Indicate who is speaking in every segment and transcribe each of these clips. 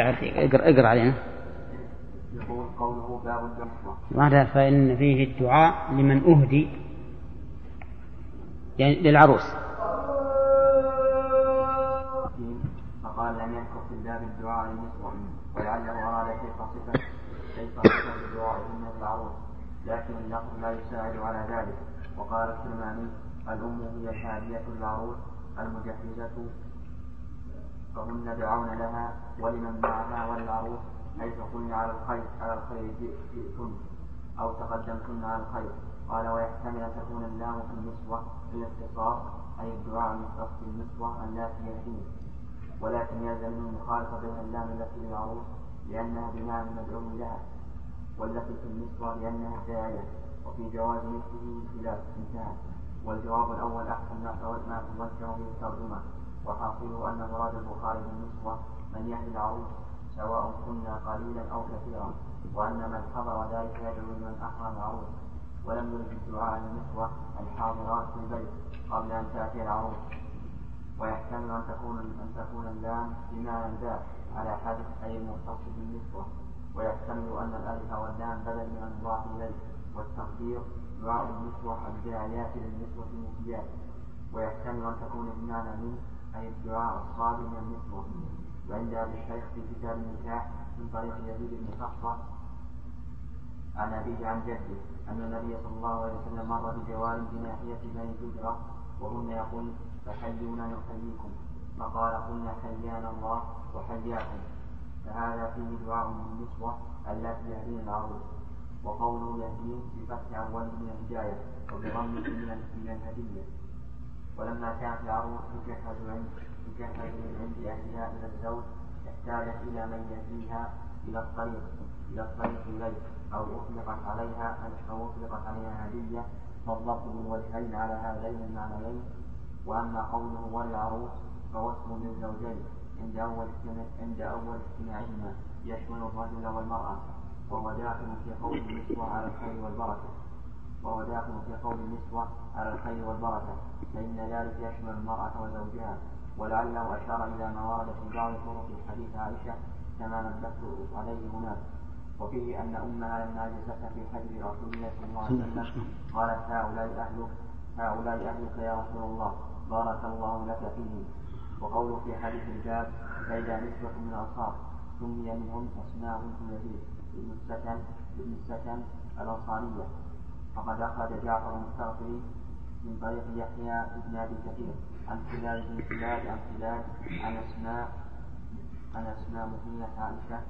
Speaker 1: اقرأ اقرأ علينا. يقول قوله باب ماذا فإن فيه الدعاء لمن أهدي يعني للعروس.
Speaker 2: فقال لم يذكر في الباب الدعاء للنسوة ولعله أراد كيف صفة كيف صفة دعائهن للعروس لكن اللفظ لا يساعد على ذلك. وقال الكرماني الأم هي الهادية العروس المجهزة فهن دعون لها ولمن معها والعروس حيث قلنا على الخير على الخير جئتن أو تقدمتن على الخير. قال ويحتمل أن تكون اللام في النسوة للاختصاص أي الدعاء المختص بالنسوة اللاتي يأتين ولكن يلزم من المخالفة بين اللام التي للعروس لأنها بمعنى مدعو لها والتي في النسوة لأنها الداعية وفي جواز مثله خلاف انتهى والجواب الأول أحسن ما توجه به الترجمة. وحاصله أن مراد البخاري بالنسوة من يهدي العروس سواء كنا قليلا أو كثيرا وأن من حضر ذلك يدعو لمن أحرم العروس. ولم يرد الدعاء للنسوة الحاضرات في البيت قبل أن تأتي العروس. ويحتمل أن تكون أن تكون اللام بمعنى الباء على حدث أي المختص بالنسوة. ويحتمل أن الألف واللام بدل من المضاف إليه. والتقدير دعاء النسوة الداعيات للنسوة المفيدات ويحتمل أن تكون بمعنى من أي الدعاء من النسوة وعند أبي الشيخ في كتاب النكاح من طريق يزيد بن حفصة عن أبيه عن جده أن النبي صلى الله عليه وسلم مر بجوار بناحية بني جدرة وهن يقول فحيونا نحييكم. فقال قلنا حيانا الله وحياكم. فهذا فيه دعاء من النسوة التي يهدين العروس وقوله يهدين بفتح أول من الهداية وبضم من الهدية. ولما كانت العروس تجهز عند تجهز من عند أهلها إلى الزوج احتاجت إلى من يهديها إلى الطريق إلى الطريق إليه أو أطلقت عليها أو أطلقت عليها هدية. فالضبط بالوجهين على هذين المعنيين. وأما قوله وللعروس فهو اسم للزوجين. عند أول عند أول اجتماعهما يشمل الرجل والمرأة. وهو داخل في قول النسوة على الخير والبركة. وهو داخل في قول النسوة على الخير والبركة فإن ذلك يشمل المرأة وزوجها. ولعله أشار إلى ما ورد في بعض طرق حديث عائشة كما نبهت عليه هناك وفيه أن أمها لما جلست في حجر رسول الله صلى الله عليه وسلم. قالت هؤلاء أهلك هؤلاء أهلك يا رسول الله. بارك الله لك فيهم. وقوله في حديث الباب فإذا نسوة من الأنصار سمي منهم أسماء بنت يزيد بن السكن بن السكن الأنصارية. فقد أخرج جعفر المستغفري من طريق يحيى بن أبي كثير. عن خلال بن خلال عن خلال عن أسماء عن أسماء مهمة عائشة.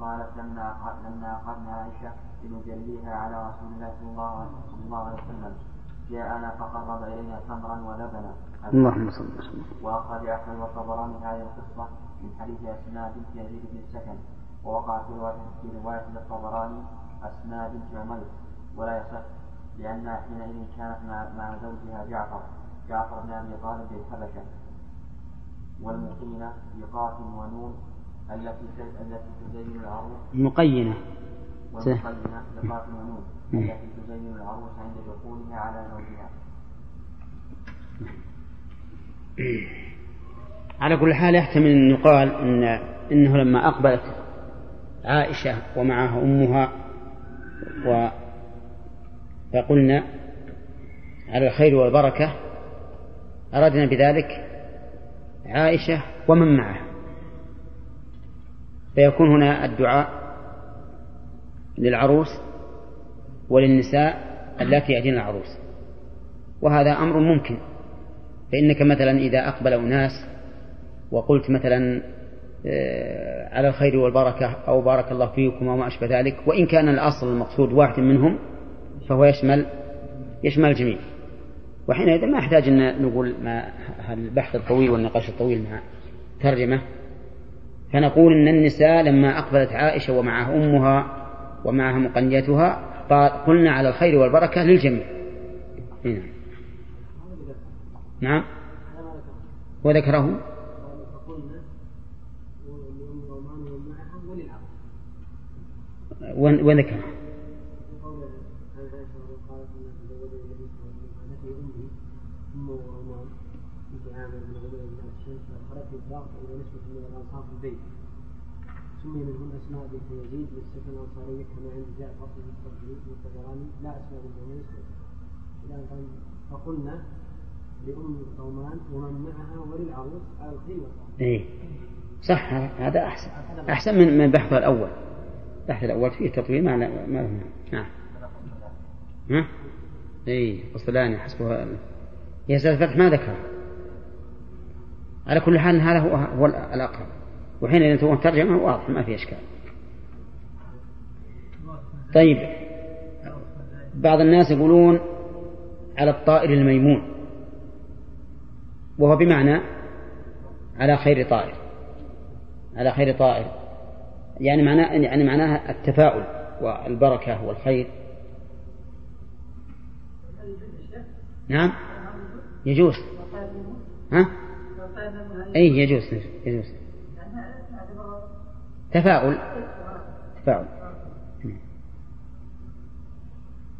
Speaker 2: قالت لما لما أخذنا عائشة لنجليها على رسول الله صلى الله عليه وسلم جاءنا فقرب إلينا تمرا ولبنا.
Speaker 1: اللهم صل وسلم.
Speaker 2: وأخرج أحمد والطبراني هذه القصة من حديث أسماء بنت يزيد بن السكن. ووقع في رواية في رواية الطبراني أسماء بنت عمير. ولا يصح لأنها حينئذ كانت مع, مع زوجها جعفر. جعفر بن أبي طالب بالحبشة والمقيمة بقاف ونون التي التي تزين العروس.
Speaker 1: مقينة
Speaker 2: والمقينة بقاف ونون التي تزين العروس عند دخولها على زوجها.
Speaker 1: على كل حال يحتمل أن يقال إن إنه لما أقبلت عائشة ومعها أمها و فقلنا على الخير والبركة أردنا بذلك عائشة ومن معها فيكون هنا الدعاء للعروس وللنساء اللاتي يأتين العروس. وهذا أمر ممكن. فإنك مثلا إذا أقبل أناس وقلت مثلا آه، على الخير والبركة أو بارك الله فيكم أو ما أشبه ذلك وإن كان الأصل المقصود واحد منهم فهو يشمل يشمل الجميع. وحينئذ ما يحتاج أن نقول ما البحث الطويل والنقاش الطويل مع ترجمة. فنقول أن النساء لما أقبلت عائشة ومعها أمها ومعها مقنيتها قلنا على الخير والبركة للجميع. هنا. نعم. وذكره. وذكر
Speaker 3: سمي منهم أسماء بنت يزيد والسكن الانصاريه كما عند جعفر بن الطبري والطبراني لا أسماء بنت يزيد فقلنا لأم القومان ومن معها وللعروس على الخيل
Speaker 1: إيه. صح هذا أحسن. أحسن. من من البحث الأول. البحث الأول فيه تطويل ما ما نعم ها؟ اي فصلان حسبها هي الفتح ما ذكر. على كل حال هذا هو, هو الأقرب. وحين تكون ترجمة واضح ما في إشكال. طيب. بعض الناس يقولون على الطائر الميمون وهو بمعنى على خير طائر. على خير طائر. يعني معناه يعني معناها التفاؤل والبركة والخير. نعم. يجوز. ها؟ أي يجوز يجوز. تفاؤل تفاؤل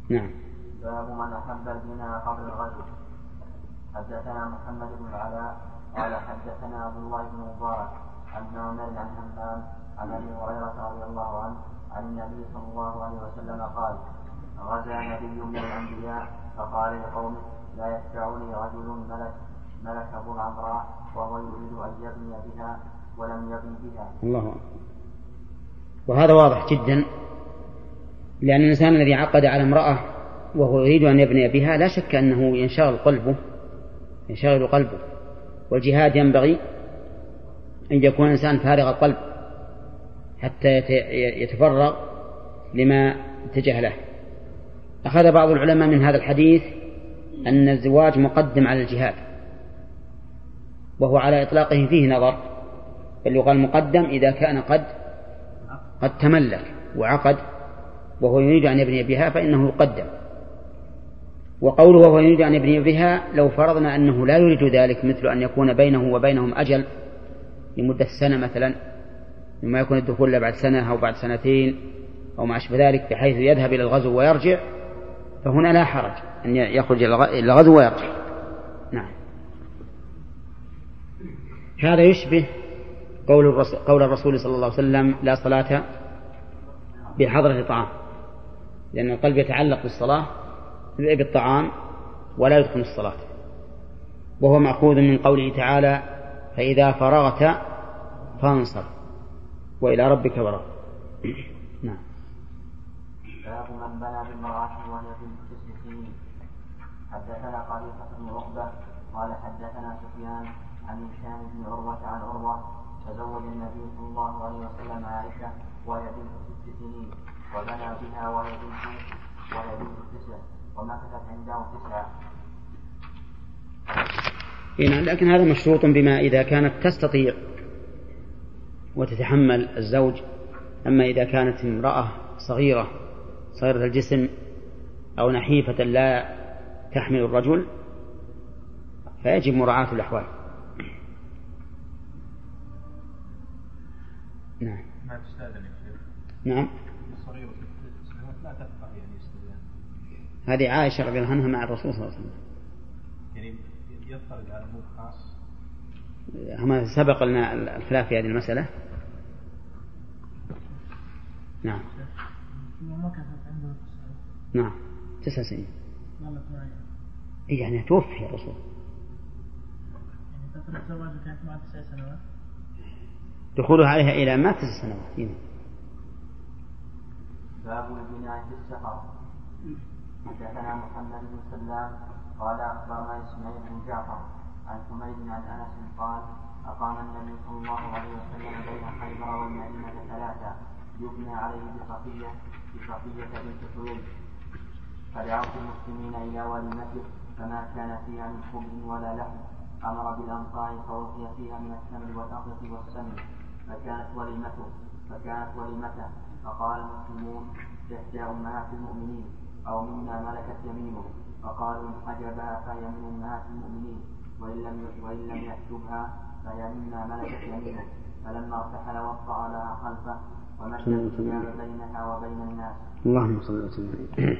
Speaker 1: نعم
Speaker 2: باب من أحب البناء قبل الغزو حدثنا محمد بن العلاء قال حدثنا عبد الله بن مبارك عن عمر عن همام عن أبي هريرة رضي الله عنه عن النبي صلى الله عليه وسلم قال غزا نبي من الأنبياء فقال لقومه لا يتبعني رجل ملك ملك أبو عمراء وهو يريد أن يبني بها ولم يبني بها.
Speaker 1: الله. وهذا واضح جدا لأن الإنسان الذي عقد على امرأة وهو يريد أن يبني بها لا شك أنه ينشغل قلبه ينشغل قلبه والجهاد ينبغي أن يكون الإنسان فارغ القلب حتى يتفرغ لما اتجه له. أخذ بعض العلماء من هذا الحديث أن الزواج مقدم على الجهاد وهو على إطلاقه فيه نظر بل يقال مقدم إذا كان قد قد تملك وعقد وهو يريد أن يبني بها فإنه يقدم. وقوله وهو يريد أن يبني بها لو فرضنا أنه لا يريد ذلك مثل أن يكون بينه وبينهم أجل لمدة سنة مثلا مما يكون الدخول إلا بعد سنة أو بعد سنتين أو ما أشبه ذلك بحيث يذهب إلى الغزو ويرجع فهنا لا حرج أن يخرج إلى الغزو ويرجع. نعم. هذا يشبه قول الرسول, قول الرسول صلى الله عليه وسلم لا صلاة بحضرة طعام. لأن القلب يتعلق بالصلاة بالطعام ولا يدخل الصلاة. وهو مأخوذ من قوله تعالى فإذا فرغت فانصب وإلى ربك فرغ نعم.
Speaker 2: من بنى بالمرأة وهي في حدثنا قبيصة بن عقبة قال حدثنا سفيان عن هشام بن عروة عن عروة تزوج النبي صلى الله عليه وسلم عائشة وهي بنت ست سنين وبنى بها وهي بنت وهي بنت تسع ومكثت عنده تسعة.
Speaker 1: نعم لكن هذا مشروط بما إذا كانت تستطيع وتتحمل الزوج. أما إذا كانت امرأة صغيرة صغيرة الجسم أو نحيفة لا تحمل الرجل فيجب مراعاة الأحوال. نعم. ما تستأذن نعم. الصغيرة لا تفقه يعني هذه عائشة رضي الله عنها مع الرسول صلى الله عليه وسلم. يعني يفترض على مو خاص؟ هم سبق لنا الخلاف في هذه المسألة. نعم. نعم. تسع سنين. يعني توفي الرسول يعني فترة زواجه كانت مع تسع سنوات؟ دخوله عليها إلى ما تسع سنوات.
Speaker 2: باب البناء في السفر حدثنا محمد بن سلام قال أخبرنا إسماعيل بن جعفر عن حميد عن أنس قال أقام النبي صلى الله عليه وسلم بين خيبر والمدينة ثلاثة يبنى عليه بصفية بصفية بنت حيي فدعوت المسلمين إلى وليمته فما كان فيها من خبز ولا لحم. أمر بالأنصار فألقي فيها من التمر والأرض والسمن. فكانت وليمته فكانت وليمته. فقال المسلمون إحدى أمهات المؤمنين أو مما ملكت يمينه. فقالوا إن حجبها فهي من أمهات المؤمنين وإن لم وإن لم يحجبها فهي مما ملكت يمينه. فلما ارتحل وطأ لها خلفه ومشى الحجاب بينها وبين الناس.
Speaker 1: اللهم صل وسلم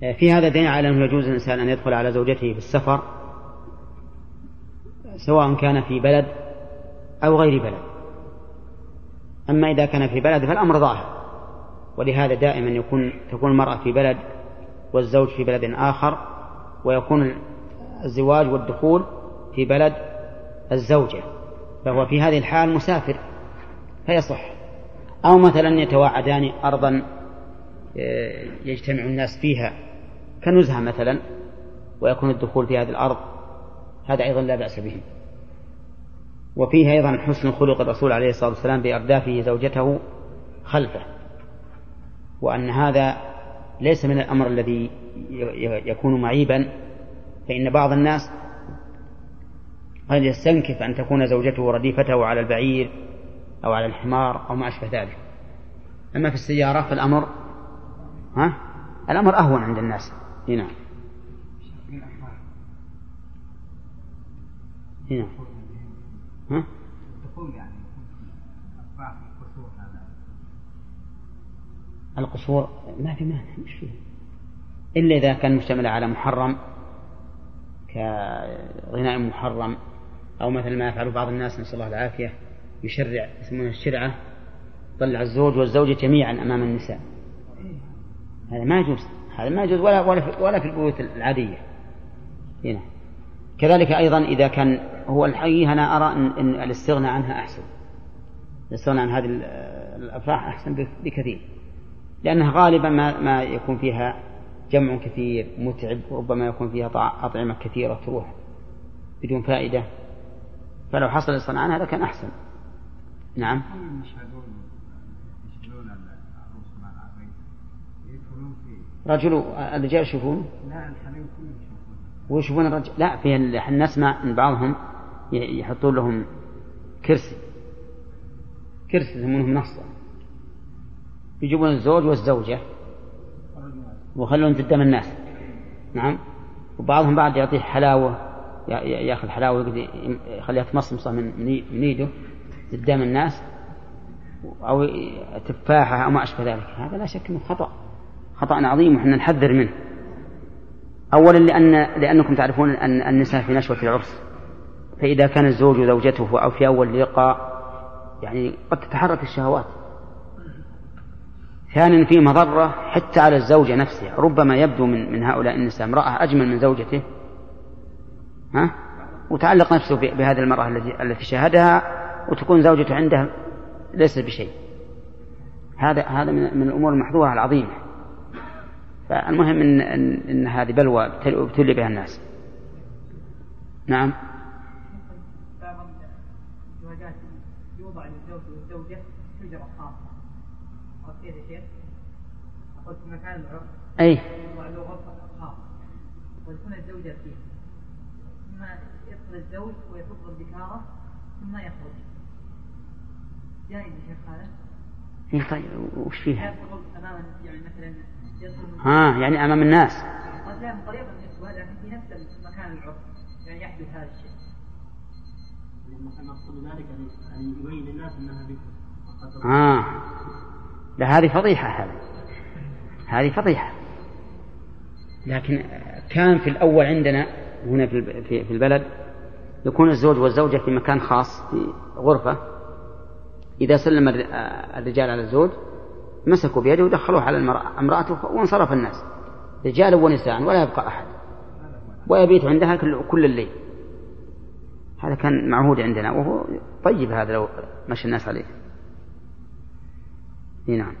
Speaker 1: في هذا دليل على أنه يجوز الإنسان أن يدخل على زوجته في السفر سواء كان في بلد أو غير بلد. أما إذا كان في بلد فالأمر ظاهر. ولهذا دائما يكون تكون المرأة في بلد والزوج في بلد آخر ويكون الزواج والدخول في بلد الزوجة. فهو في هذه الحال مسافر فيصح. أو مثلا يتواعدان أرضا آه، يجتمع الناس فيها كنزهة مثلا ويكون الدخول في هذه الأرض هذا أيضا لا بأس به. وفيه أيضا حسن خلق الرسول عليه الصلاة والسلام بإردافه زوجته خلفه وأن هذا ليس من الأمر الذي يكون معيبا فإن بعض الناس قد يستنكف أن تكون زوجته رديفته على البعير أو على الحمار أو ما أشبه ذلك. أما في السيارة فالأمر ها؟ الأمر أهون عند الناس. هنا هنا ها؟ القصور ما في مانع مش إلا إذا كان مشتمل على محرم كغناء محرم أو مثل ما يفعل بعض الناس نسأل الله العافية يشرع يسمونه الشرعة طلع الزوج والزوجة جميعا أمام النساء. هذا ما يجوز هذا ما يجوز ولا ولا في, ولا في البيوت العادية. هنا. كذلك أيضا إذا كان هو الحقيقة أنا أرى أن, أن الاستغناء عنها أحسن. الاستغناء عن هذه الأفراح أحسن بكثير. لأنها غالبا ما, ما يكون فيها جمع كثير متعب وربما يكون فيها أطعمة كثيرة تروح بدون فائدة. فلو حصل الاستغناء عنها لكان أحسن. نعم. رجل الرجال يشوفون؟ لا الحريم كلهم يشوفون ويشوفون الرجل. لا في نسمع إن بعضهم يحطون لهم كرسي. كرسي يسمونه منصة يجيبون الزوج والزوجة. ويخلون قدام الناس. نعم. وبعضهم بعد يعطيه حلاوة ياخذ حلاوة يخليها تمصمصة من من ايده قدام الناس. أو تفاحة أو ما أشبه ذلك. هذا لا شك أنه خطأ. خطأ عظيم وحنا نحذر منه. أولا لأن لأنكم تعرفون أن النساء في نشوة العرس. فإذا كان الزوج وزوجته أو في أول لقاء يعني قد تتحرك الشهوات. ثانيا في مضرة حتى على الزوجة نفسها ربما يبدو من من هؤلاء النساء امرأة أجمل من زوجته ها؟ وتعلق نفسه بهذه المرأة التي التي شاهدها وتكون زوجته عنده ليست بشيء. هذا هذا من الأمور المحظورة العظيمة. فالمهم إن, إن, إن هذه بلوى ابتلي بها الناس. نعم. يوضع للزوج والزوجة شجرة خاصة. عرفت يا شيخ؟ قلت مكان يوضع له غرفة خاصة وتكون الزوجة فيه ثم يدخل الزوج ويفض البكارة ثم يخرج. جائز يا شيخ هذا؟ اي طيب وش فيها؟ أمام يعني مثلا ها يعني أمام الناس. قد لا طريقه لكن في نفس مكان العرف يعني يحدث هذا الشيء. المقصود ذلك ان يبين للناس أنها بكر آه لا هذه فضيحة هذه. هذه فضيحة. لكن كان في الأول عندنا هنا في البلد يكون الزوج والزوجة في مكان خاص في غرفة. إذا سلم الرجال على الزوج مسكوا بيده ودخلوه على المرأة امرأته وانصرف الناس. رجالا ونساء ولا يبقى أحد. ويبيت عندها كل الليل. هذا كان معهود عندنا وهو طيب هذا لو مشى الناس عليه. نعم.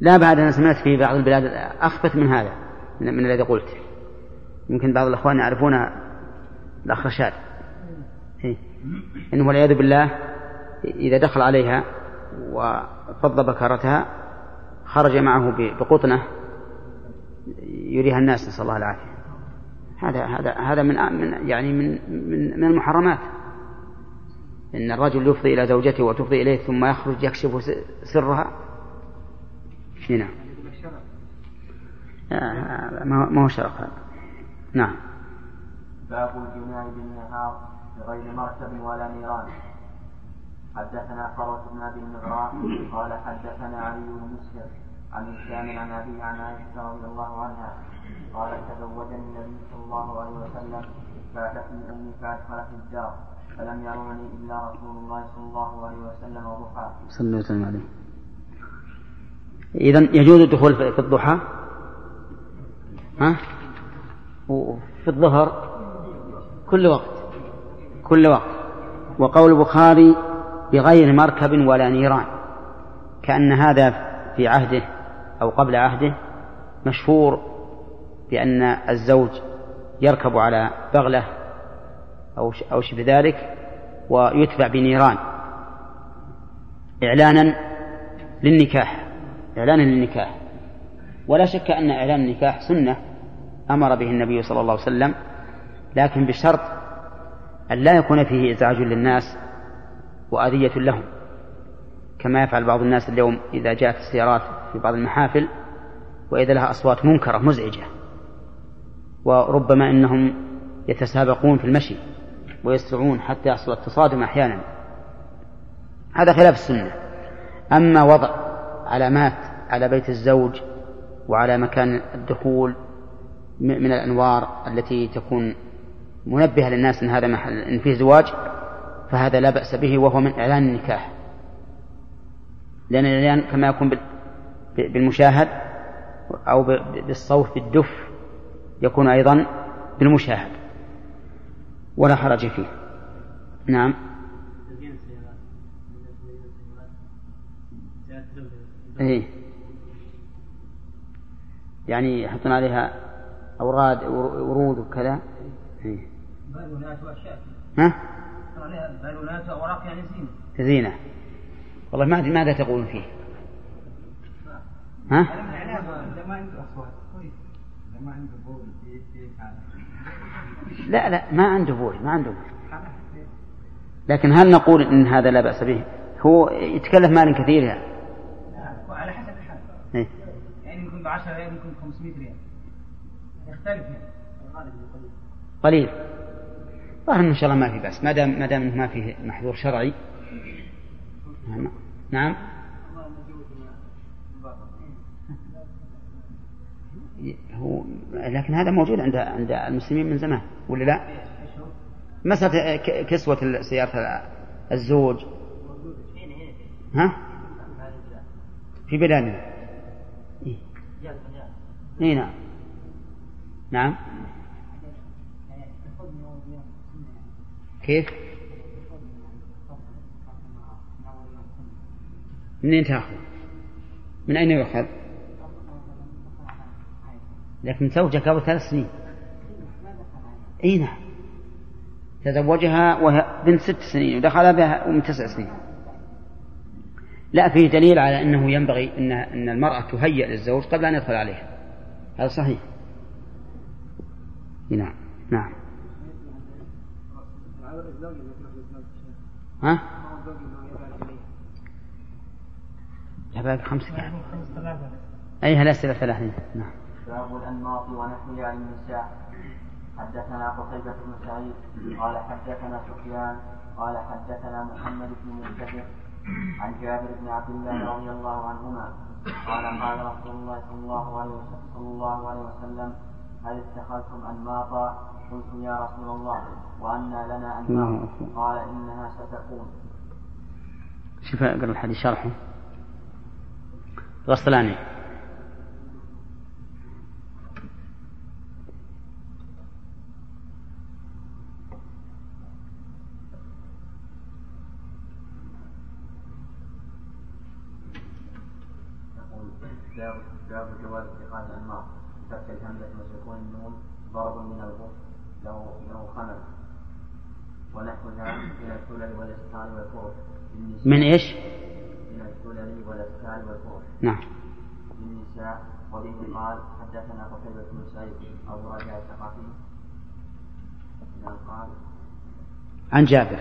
Speaker 1: لا بعد أنا سمعت في بعض البلاد أخبث من هذا من الذي قلت. يمكن بعض الأخوان يعرفون الأخ رشاد؟ إنه والعياذ بالله إذا دخل عليها وفض بكرتها خرج معه بقطنة يريها الناس نسأل الله العافية. هذا هذا هذا من من يعني من من من المحرمات. إن الرجل يفضي إلى زوجته وتفضي إليه ثم يخرج يكشف سرها نعم. آه، ما هو شرف هذا. نعم.
Speaker 2: باب الجماع بالنهار بغير مركب ولا نيران حدثنا قرة بن أبي النغراء قال حدثنا علي بن مسلم عن هشام عن أبي عن عائشه رضي الله عنها قالت تزوجني النبي صلى الله عليه وسلم فاتتني أمي فادخلت الدار فلم يروني إلا رسول الله صلى الله عليه وسلم ضحى
Speaker 1: صلى الله وسلم. عليه إذا يجوز الدخول في الضحى؟ ها؟ وفي الظهر؟ كل وقت. كل وقت. وقول البخاري بغير مركب ولا نيران. كأن هذا في عهده أو قبل عهده مشهور بأن الزوج يركب على بغلة أو أو شبه ذلك ويتبع بنيران. إعلانا للنكاح. إعلانا للنكاح ولا شك أن إعلان النكاح سنة أمر به النبي صلى الله عليه وسلم لكن بشرط أن لا يكون فيه إزعاج للناس وأذية لهم. كما يفعل بعض الناس اليوم إذا جاءت السيارات في بعض المحافل وإذا لها أصوات منكرة مزعجة. وربما إنهم يتسابقون في المشي ويسرعون حتى يحصل التصادم أحيانا. هذا خلاف السنة. أما وضع علامات على بيت الزوج وعلى مكان الدخول من الأنوار التي تكون منبهة للناس أن هذا محل إن فيه زواج فهذا لا بأس به وهو من إعلان النكاح. لأن الإعلان كما يكون بالمشاهد أو بالصوت بالدف يكون أيضا بالمشاهد. ولا حرج فيه. نعم. إيه يعني يحطون عليها أوراد ورود وكذا إيه. بالونات وأشياء ها؟ عليها بالونات وأوراق يعني زينة زينة والله ما أدري ماذا تقولون فيه ها؟ لا لا ما عنده بول ما عنده بول لكن هل نقول إن هذا لا بأس به؟ هو يتكلف مال كثير يعني.
Speaker 3: على حسب الحال. إيه؟ يعني يمكن ب 10 ريال يمكن ب 500 ريال. يختلف يعني.
Speaker 1: قليل. ظاهر إن شاء الله ما في بأس ما دام ما دام ما فيه محذور شرعي. نعم. هو لكن هذا موجود عند عند المسلمين من زمان ولا لا؟ مسألة كسوة سيارة الزوج ها؟ في بلادنا؟ إيه نعم نعم كيف؟ منين تأخذ؟ من أين يؤخذ؟ لكن زوجها قبل ثلاث سنين إي نعم تزوجها وهي بنت ست سنين ودخل بها من تسع سنين لا فيه دليل على أنه ينبغي ان إن المرأة تهيأ للزوج قبل أن يدخل عليها هذا صحيح. نعم نعم. ها؟ لا باقي خمس أي الأسئلة ثلاثين؟ نعم.
Speaker 2: باب الأنماط ونحوها عن النساء. حدثنا قتيبة بن سعيد. قال حدثنا سفيان. قال حدثنا محمد بن منكدر عن جابر بن عبد الله رضي الله عنهما. قال قال رسول الله صلى الله عليه وسلم صلى الله عليه وسلم هل اتخذتم أنماطا قلت يا رسول الله وأنى لنا أنماط قال إنها ستكون.
Speaker 1: شوف اقرا الحديث شرحه. غسلاني
Speaker 2: باب جواز اتخاذ الانماط بفتح الهمزه وسكون النون ضرب من البر له له خمل ونحوها من السلل والاسكان والفرش
Speaker 1: من إيش؟
Speaker 2: من السلل والاسكان والفرش
Speaker 1: نعم.
Speaker 2: للنساء وبه قال حدثنا قتيبة بن سعيد أبو رجاء الثقفي. قال
Speaker 1: عن جابر.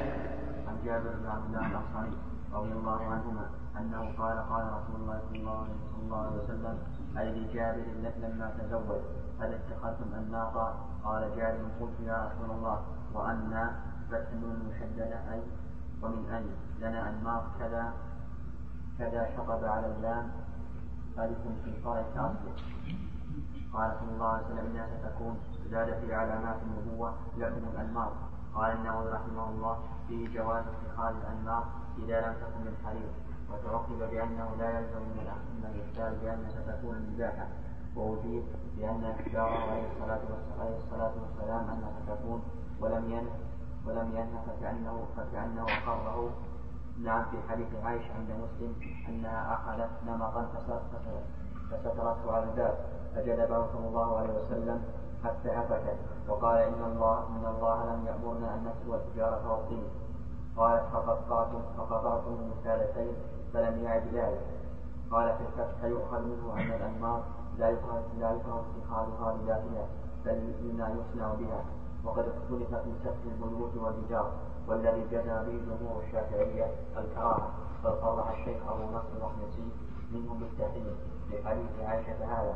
Speaker 2: عن جابر بن عبد الله الأنصاري رضي الله عنهما أنه قال قال رسول الله صلى الله عليه وسلم أي لجابر لما تزوج هل اتخذتم أناقا قال جابر قلت يا رسول الله وأن فالنون محددة أي ومن أي لنا أنماط كذا كذا شطب على اللام ألف في قاية أصله قال صلى الله عليه وسلم إنها ستكون زاد في علامات النبوة لكم الأنماط قال النووي رحمه الله فيه جواز اتخاذ الأنماط إذا لم تكن من حرير. وتعقب بأنه لا يلزم من الإحسان بأنها تكون مباحة وأجيب بأن إخباره عليه الصلاة عليه الصلاة والسلام أنها تكون ولم ينه ولم ينه فكأنه فكأنه أقره نعم في حديث عائشة عند مسلم أنها أخذت نمطا فسترته على الباب فجلبه صلى الله عليه وسلم حتى هفكت وقال إن الله إن الله لم يأمرنا أن نسوى التجارة والطين قالت فقطعت فقطعت مثالتين فلم يعد ذلك. قال في الفتح يؤخذ منه أن الأنمار لا يكره لا يكره اتخاذها لذاتها بل لما يصنع بها. وقد اختلف في سفك البيوت والحجار والذي جزم به جمهور الشافعية الكراهة. بل صرح الشيخ أبو نصر المحمسي منهم بالتحريم في حديث عائشة هذا.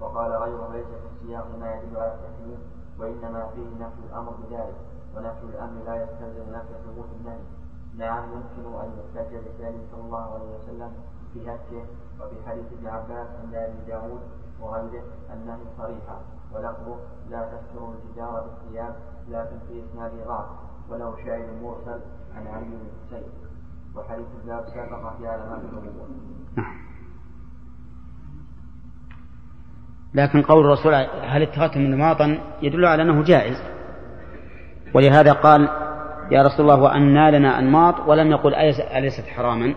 Speaker 2: وقال غيره ليس في السياق ما يدل على التحريم وإنما فيه نفي الأمر بذلك ونفي الأمر لا يستلزم نفي ثبوت النهي. نعم يمكن أن يحتج بفعله صلى الله عليه وسلم في هكه وفي حديث ابن عباس عند أبي داود وغيره النهي صريحا ولفظه لا تستر الجدار بالثياب لكن في إسناده ضعف وله شاهد مرسل عن علي بن حسين وحديث الباب سابق في علامات النبوة. نعم.
Speaker 1: لكن قول الرسول هل اتخذتم نماطا يدل على أنه جائز ولهذا قال يا رسول الله وأنى لنا أنماط ولم يقل أليست حراما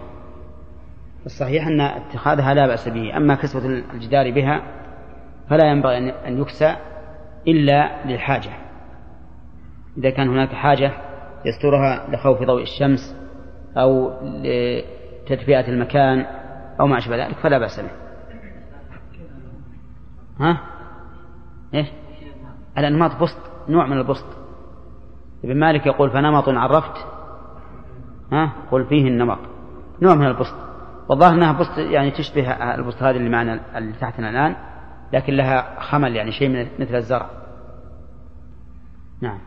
Speaker 1: الصحيح أن اتخاذها لا بأس به أما كسوة الجدار بها فلا ينبغي أن يكسى إلا للحاجة إذا كان هناك حاجة يسترها لخوف ضوء الشمس أو لتدفئة المكان أو ما أشبه ذلك فلا بأس به ها؟ إيه؟ الأنماط بسط نوع من البسط ابن مالك يقول فنمط عرفت. ها؟ قل فيه النمط. نوع من البسط. والظاهر أنها بسط يعني تشبه البسط هذه اللي معنا اللي تحتنا الآن لكن لها خمل يعني شيء من مثل الزرع. نعم.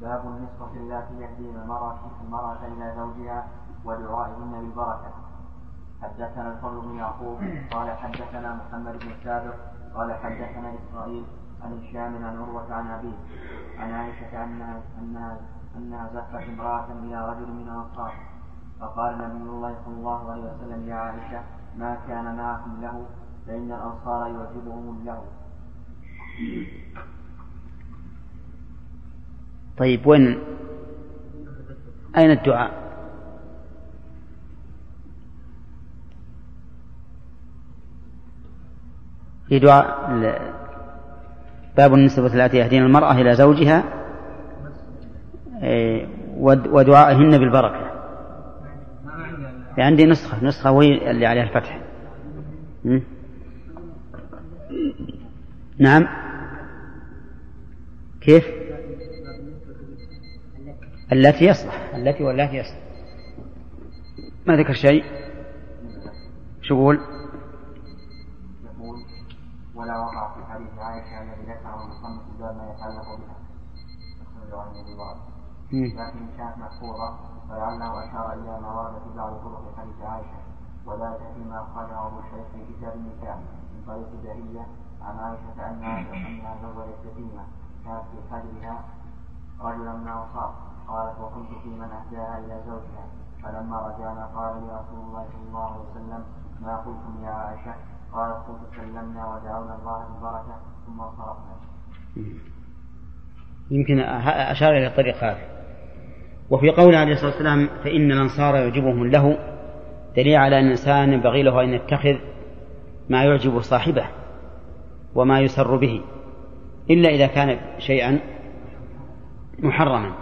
Speaker 2: باب النصف التي يهدين المرأة المرأة إلى زوجها ودعائهن بالبركة. حدثنا الفضل بن يعقوب قال حدثنا محمد بن سابق قال حدثنا إسرائيل عن هشام عن عروة عن أبيه عن عائشة أنها أنها أنها زفت امرأة إلى رجل من الأنصار. فقال نبي الله صلى الله عليه وسلم يا عائشة ما كان معكم له فإن الأنصار يعجبهم له.
Speaker 1: طيب وين أين الدعاء؟ في دعاء باب النسبة التي يهدين المرأة إلى زوجها إيه، ودعائهن بالبركة. عندي نسخة نسخة وهي اللي عليها الفتح. نعم. كيف؟ التي يصلح. التي والتي يصلح. ما ذكر شيء؟ شو يقول؟
Speaker 2: ولا وقع في حديث عائشة الذي ذكره المصنف باب ما يتعلق بها أخرج عن ابن لكن كانت محفوظة ولعله أشار إلى ما ورد في بعض طرق حديث عائشة. وذلك فيما أخرجه أبو شيخ في كتاب النكاح من طريق بهية عن عائشة أنها أنها زوجت يتيمة كانت في حجرها رجلا من الأنصار. قالت وكنت في من أهداها إلى زوجها. فلما رجعنا قال لي رسول الله صلى الله عليه وسلم ما قلتم يا عائشة؟ قالت قلت سلمنا ودعونا الله بالبركة ثم انصرفنا.
Speaker 1: يمكن أشار إلى الطريق هذا وفي قوله عليه الصلاة والسلام فإن الأنصار يعجبهم له دليل على أن الإنسان ينبغي له أن يتخذ ما يعجب صاحبه وما يسر به إلا إذا كان شيئا محرما.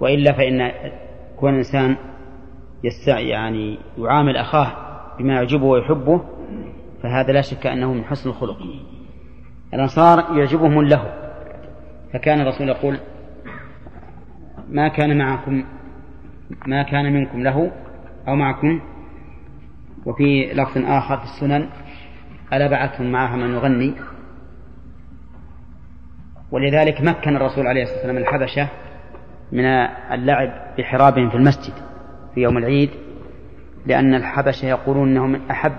Speaker 1: وإلا فإن كون الإنسان يعني يعامل أخاه بما يعجبه ويحبه فهذا لا شك أنه من حسن الخلق. الأنصار يعجبهم له. فكان الرسول يقول ما كان معكم ما كان منكم له أو معكم وفي لفظ آخر في السنن ألا بعثهم معها من يغني ولذلك مكن الرسول عليه الصلاة والسلام الحبشة من اللعب بحرابهم في المسجد في يوم العيد لأن الحبشة يقولون أنهم من أحب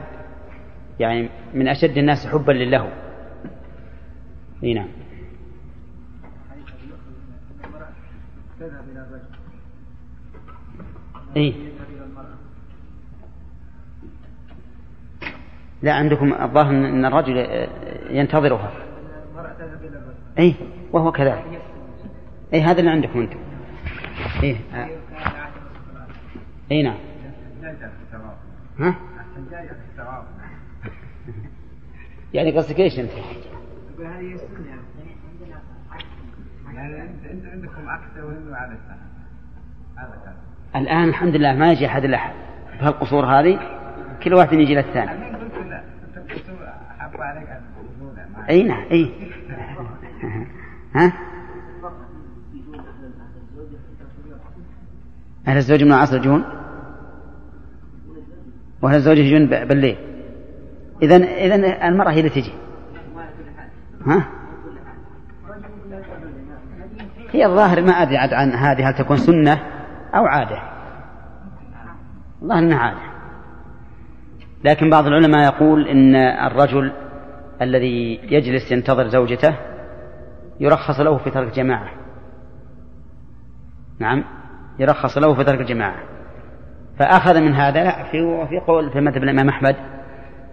Speaker 1: يعني من أشد الناس حبا لله. إي نعم.
Speaker 2: إيه؟ لا عندكم الظاهر ان الرجل ينتظرها. إي وهو كذلك إي هذا اللي عندكم أنتم. إي إي نعم. ها؟ يعني قصدك إيش انت؟ عندكم أكثر على الآن الحمد لله ما يجي أحد الا بهالقصور هذه كل واحد يجي للثاني. أي نعم أي. ها؟ أهل الزوج من العصر يجون؟ وأهل الزوج يجون بالليل. إذا إذا المرأة هي اللي تجي. ها؟ هي الظاهر ما أدري عن هذه هل تكون سنة أو عادة. الظاهر أنها عادة. لكن بعض العلماء يقول إن الرجل الذي يجلس ينتظر زوجته يرخص له في ترك الجماعة نعم يرخص له في ترك الجماعة فأخذ من هذا في في قول في مذهب الإمام أحمد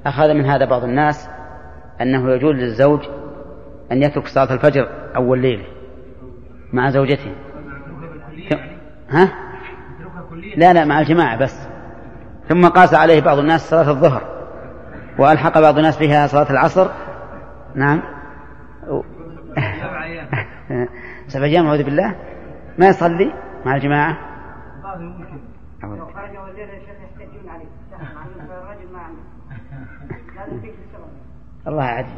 Speaker 2: أخذ من هذا بعض الناس أنه يجوز للزوج أن يترك صلاة الفجر أول ليلة مع زوجته. ها؟ لا لا مع الجماعة بس. ثم قاس عليه بعض الناس صلاة الظهر وألحق بعض الناس بها صلاة العصر. نعم. سبع أيام. أعوذ بالله. ما يصلي مع الجماعة لو خرج وزير الشيخ يحتجون عليه الرجل ما عنده لازم الله يعدي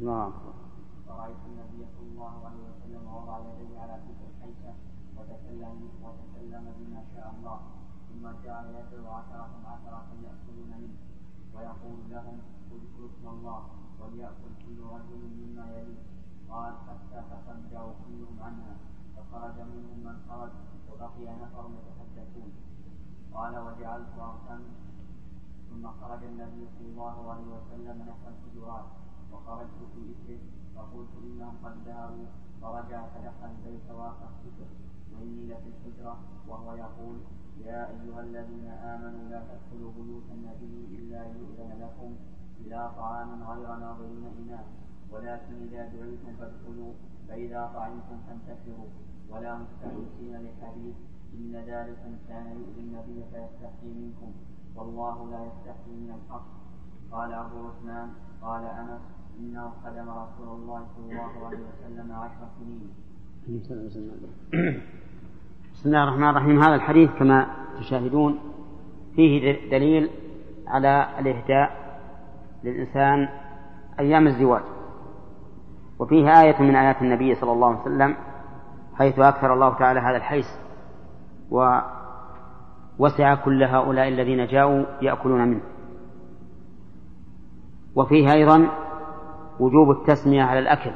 Speaker 2: نعم. فرأيت النبي صلى الله عليه وسلم وضع يديه على تلك الحيثة وتكلم وتكلم بما شاء الله. ثم جعل يدعو عشرة عشرة يأكلون منه. ويقول لهم اذكروا اسم الله وليأكل كل رجل مما يليه. قال حتى تصدعوا كلهم عنها. فخرج منهم من خرج وبقي نفر يتحدثون قال وجعلت أغتم ثم خرج النبي صلى الله عليه وسلم نحو الحجرات وخرجت في إثره فقلت إنهم قد ذهبوا فرجع فدخل البيت وأخذ وإني لفي الحجرة وهو يقول يا أيها الذين آمنوا لا تدخلوا بيوت النبي إلا يؤذن لكم. إلى طعام غير ناظرين إناء ولكن إذا دعيتم فادخلوا فإذا طعمتم فانتشروا. ولا مستحدثين لحديث إن ذلكم كان يؤذي النبي فيستحيي منكم. والله لا يستحيي من الحق. قال أبو عثمان قال أنس إنه خدم رسول الله صلى الله عليه وسلم عشر سنين. بسم الله الرحمن الرحيم. هذا الحديث كما تشاهدون فيه دليل على الإهداء للإنسان أيام الزواج. وفيه آية من آيات النبي صلى الله عليه وسلم حيث أكثر الله تعالى هذا الحيث ووسع كل هؤلاء الذين جاءوا يأكلون منه. وفيه أيضا وجوب التسمية على الأكل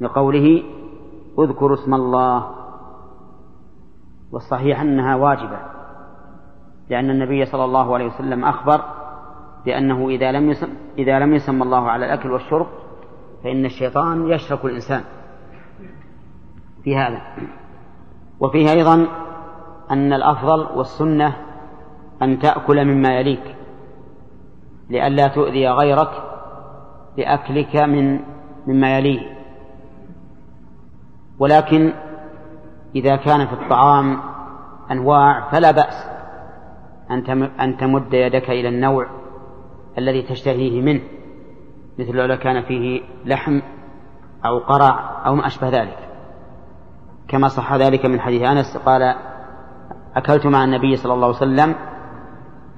Speaker 2: لقوله اذكروا اسم الله والصحيح أنها واجبة لأن النبي صلى الله عليه وسلم أخبر بأنه إذا لم يسم إذا لم يسمى الله على الأكل والشرب فإن الشيطان يشرك الإنسان. في هذا. وفيه أيضا أن الأفضل والسنة أن تأكل مما يليك لئلا تؤذي غيرك بأكلك من مما يليه.
Speaker 1: ولكن إذا كان في الطعام أنواع فلا بأس أن تمد يدك إلى النوع الذي تشتهيه منه مثل لو كان فيه لحم أو قرع أو ما أشبه ذلك. كما صح ذلك من حديث أنس قال أكلت مع النبي صلى الله عليه وسلم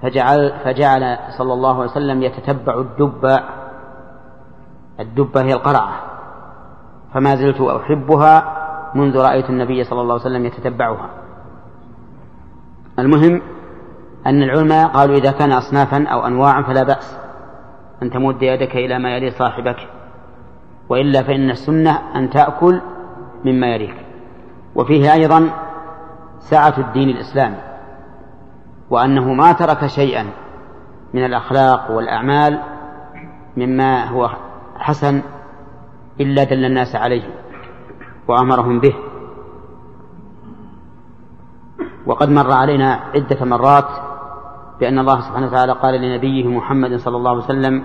Speaker 1: فجعل فجعل صلى الله عليه وسلم يتتبع الدب الدبة هي القرعة فما زلت أحبها منذ رأيت النبي صلى الله عليه وسلم يتتبعها. المهم أن العلماء قالوا إذا كان أصنافا أو أنواعا فلا بأس أن تمد يدك إلى ما يلي صاحبك وإلا فإن السنة أن تأكل مما يليك. وفيه أيضا سعة الدين الإسلامي وأنه ما ترك شيئا من الأخلاق والأعمال مما هو حسن إلا دل الناس عليه وأمرهم به. وقد مر علينا عدة مرات بأن الله سبحانه وتعالى قال لنبيه محمد صلى الله عليه وسلم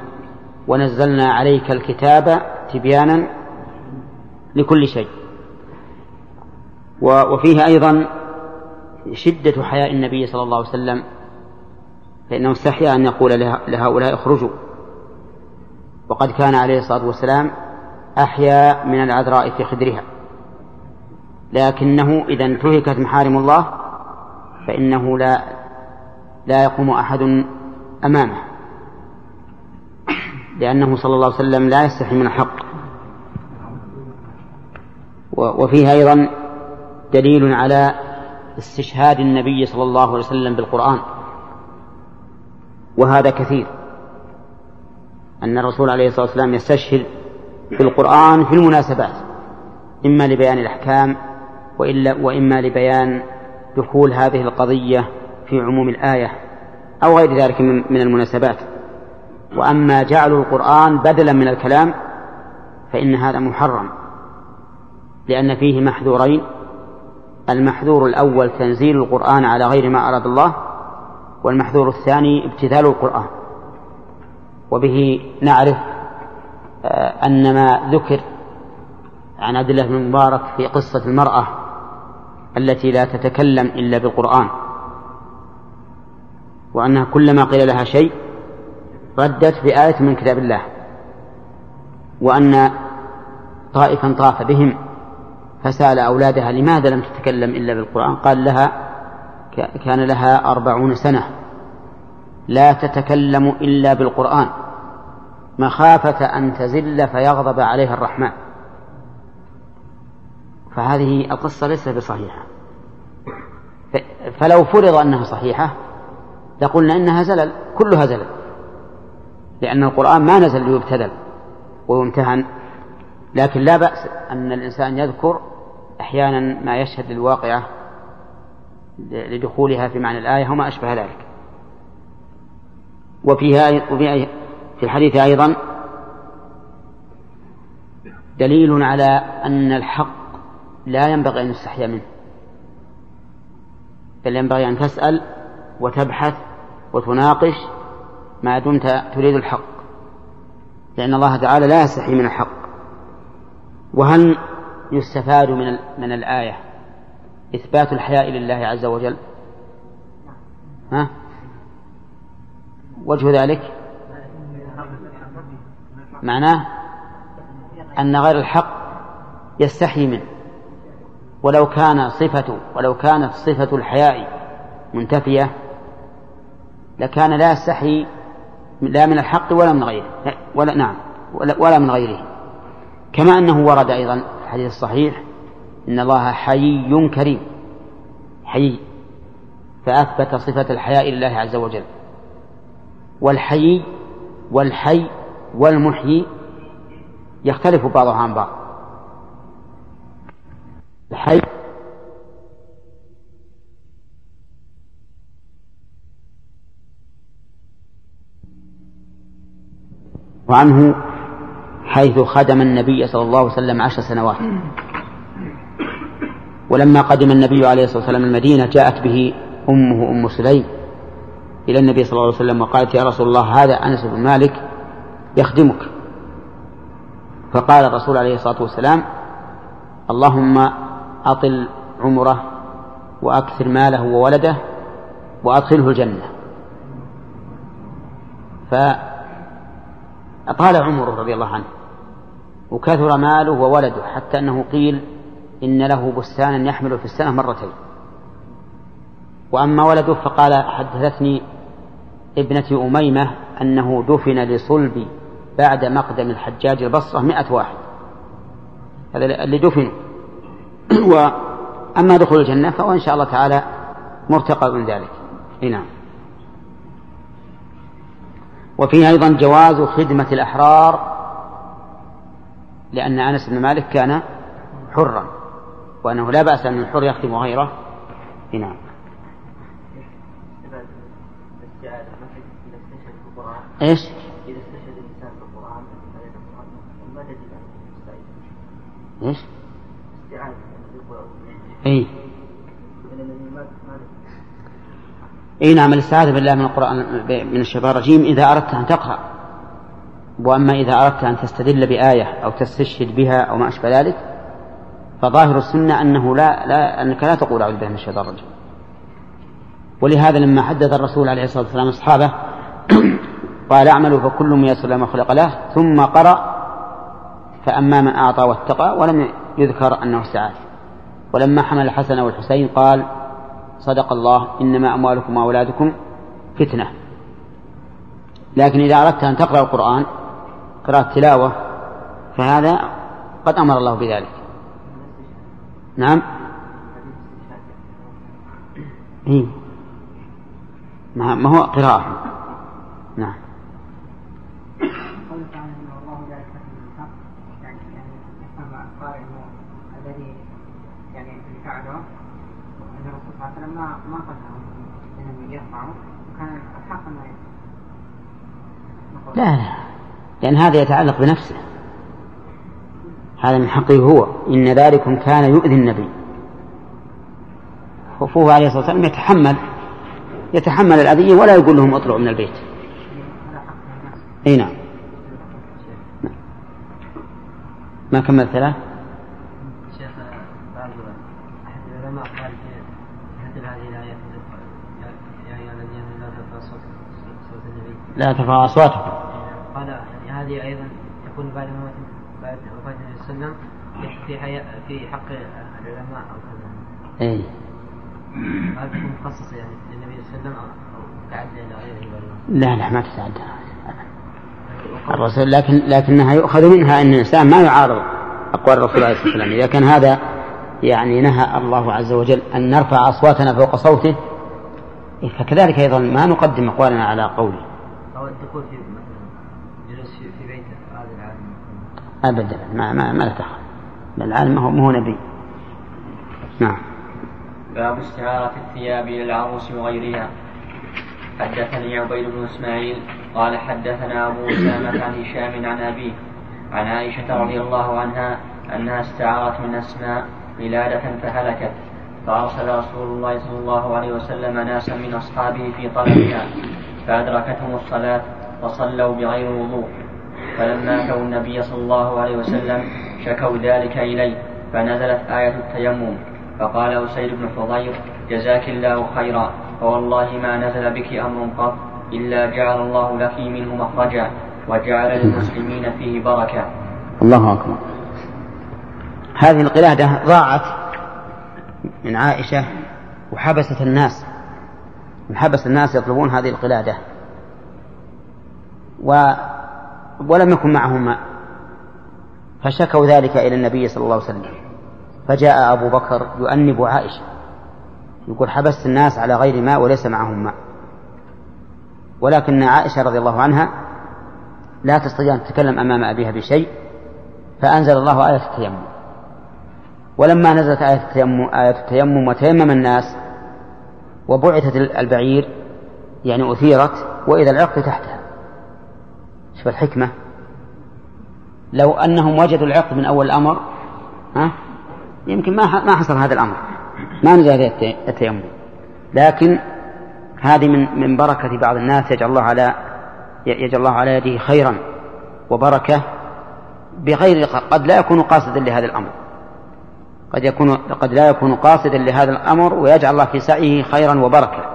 Speaker 1: ونزلنا عليك الكتاب تبيانا لكل شيء. وفيه أيضا شدة حياء النبي صلى الله عليه وسلم فإنه استحيا أن يقول لهؤلاء اخرجوا. وقد كان عليه الصلاة والسلام أحيا من العذراء في خدرها. لكنه إذا انتهكت محارم الله فإنه لا لا يقوم أحد أمامه. لأنه صلى الله عليه وسلم لا يستحي من الحق. وفيه أيضا دليل على استشهاد النبي صلى الله عليه وسلم بالقرآن. وهذا كثير. أن الرسول عليه الصلاة والسلام يستشهد بالقرآن في المناسبات إما لبيان الأحكام وإلا وإما لبيان دخول هذه القضية في عموم الآية أو غير ذلك من المناسبات. وأما جعل القرآن بدلا من الكلام فإن هذا محرم لأن فيه محذورين. المحذور الأول تنزيل القرآن على غير ما أراد الله والمحذور الثاني ابتذال القرآن. وبه نعرف آه، أن ما ذكر عن عبد الله بن المبارك في قصة المرأة التي لا تتكلم إلا بالقرآن وأنها كلما قيل لها شيء ردت بآية من كتاب الله وأن طائفا طاف بهم فسأل أولادها لماذا لم تتكلم إلا بالقرآن؟ قال لها كان لها أربعون سنة. لا تتكلم إلا بالقرآن. مخافة أن تزل فيغضب عليها الرحمن. فهذه القصة ليست بصحيحة. فلو فرض أنها صحيحة لقلنا إنها زلل كلها زلل. لأن القرآن ما نزل ليبتذل ويمتهن لكن لا بأس أن الإنسان يذكر أحيانا ما يشهد للواقعة لدخولها في معنى الآية وما أشبه ذلك. وفيها وفي في الحديث أيضا دليل على أن الحق لا ينبغي أن يستحيا منه. بل ينبغي أن تسأل وتبحث وتناقش ما دمت تريد الحق. لأن الله تعالى لا يستحي من الحق. وهل يستفاد من من الآية إثبات الحياء لله عز وجل؟ ها؟ وجه ذلك معناه أن غير الحق يستحي منه. ولو كان صفة ولو كانت صفة الحياء منتفية لكان لا يستحي لا من الحق ولا من غيره. ولا نعم. ولا, من غيره. كما أنه ورد أيضا في الحديث الصحيح إن الله حيي كريم. حيي فأثبت صفة الحياء لله عز وجل. والحيي والحي والمحيي يختلف بعضها عن بعض. الحي وعنه حيث خدم النبي صلى الله عليه وسلم عشر سنوات. ولما قدم النبي عليه الصلاة والسلام المدينة جاءت به أمه أم سليم. إلى النبي صلى الله عليه وسلم وقالت يا رسول الله هذا أنس بن مالك يخدمك. فقال الرسول عليه الصلاة والسلام اللهم أطل عمره وأكثر ماله وولده وأدخله الجنة. فأطال عمره رضي الله عنه وكثر ماله وولده حتى أنه قيل إن له بستانا يحمل في السنة مرتين. وأما ولده فقال حدثتني ابنة أميمة أنه دفن لصلب بعد مقدم الحجاج البصرة مئة واحد. هذا اللي دفن. وأما دخول الجنة فهو إن شاء الله تعالى مرتقى من ذلك. نعم. وفيه أيضا جواز خدمة الأحرار لأن أنس بن مالك كان حرا وأنه لا بأس أن الحر يخدم غيره. نعم. إيش؟ إذا استشهد الإنسان بالقرآن ما تجد إيش؟ استعاذة إي. إي نعم الاستعاذة بالله من القرآن من الشيطان الرجيم إذا أردت أن تقرأ. وأما إذا أردت أن تستدل بآية أو تستشهد بها أو ما أشبه ذلك فظاهر السنة أنه لا, لا أنك لا تقول أعوذ بالله من الشيطان الرجيم. ولهذا لما حدث الرسول عليه الصلاة والسلام أصحابه قال اعملوا فكل ميسر لما خلق له ثم قرأ فأما من أعطى واتقى ولم يذكر أنه استعاذ ولما حمل الحسن والحسين قال صدق الله إنما أموالكم وأولادكم فتنة. لكن إذا أردت أن تقرأ القرآن قراءة تلاوة فهذا قد أمر الله بذلك. نعم؟ إيه؟ ما هو قراءة. نعم. ما ما لا لا. لأن هذا يتعلق بنفسه. هذا من حقه هو. إن ذلكم كان يؤذي النبي. فهو عليه الصلاة والسلام يتحمل يتحمل الأذية ولا يقول لهم اطلعوا من البيت. أي نعم. ما كمل ثلاث؟ لا ترفع أصواتكم.
Speaker 3: قال هذه أيضا تكون بعد موت بعد وفاة النبي صلى الله عليه وسلم في حي... في حق العلماء أو كذا.
Speaker 1: إيه.
Speaker 3: هذا تكون مخصصة يعني للنبي صلى الله عليه وسلم أو تعدى إلى غيره
Speaker 1: لا؟ لا ما تتعدى. الرسول لكن لكنها يؤخذ منها أن الإنسان ما يعارض أقوال الرسول عليه الصلاة والسلام. إذا كان هذا يعني نهى الله عز وجل أن نرفع أصواتنا فوق صوته فكذلك أيضا ما نقدم أقوالنا على قوله.
Speaker 3: الدخول في جلوس في بيت هذا العالم
Speaker 1: أبدا. ما ما ما له دخل العالم ما هو ما هو نبي. نعم.
Speaker 2: باب استعارة الثياب إلى العروس وغيرها. حدثني عبيد بن إسماعيل قال حدثنا أبو أسامة عن هشام عن أبيه عن عائشة رضي الله عنها أنها استعارت من أسماء ولادة فهلكت. فأرسل رسول الله صلى الله عليه وسلم ناسا من أصحابه في طلبها. فأدركتهم الصلاة فصلوا بغير وضوء فلما أتوا النبي صلى الله عليه وسلم شكوا ذلك إليه فنزلت آية التيمم. فقال أسيد بن حضير جزاك الله خيرا فوالله ما نزل بك أمر قط إلا جعل الله لك منه مخرجا وجعل للمسلمين فيه بركة.
Speaker 1: الله أكبر. هذه القلادة ضاعت من عائشة وحبست الناس. انحبس الناس يطلبون هذه القلادة. و ولم يكن معهم ماء فشكوا ذلك إلى النبي صلى الله عليه وسلم. فجاء أبو بكر يؤنب عائشة. يقول حبست الناس على غير ماء وليس معهم ماء ولكن عائشة رضي الله عنها لا تستطيع أن تتكلم أمام أبيها بشيء فأنزل الله آية التيمم. ولما نزلت آية التيمم آية التيمم وتيمم الناس وبعثت البعير يعني أثيرت وإذا العقد تحتها. شوف الحكمة. لو أنهم وجدوا العقد من أول الأمر ها يمكن ما ما حصل هذا الأمر. ما نزل التيمم. لكن هذه من من بركة بعض الناس يجعل الله على يجعل الله على يده خيرا وبركة بغير قد لا يكون قاصدا لهذا الأمر. قد يكون قد لا يكون قاصدا لهذا الأمر ويجعل الله في سعيه خيرا وبركة.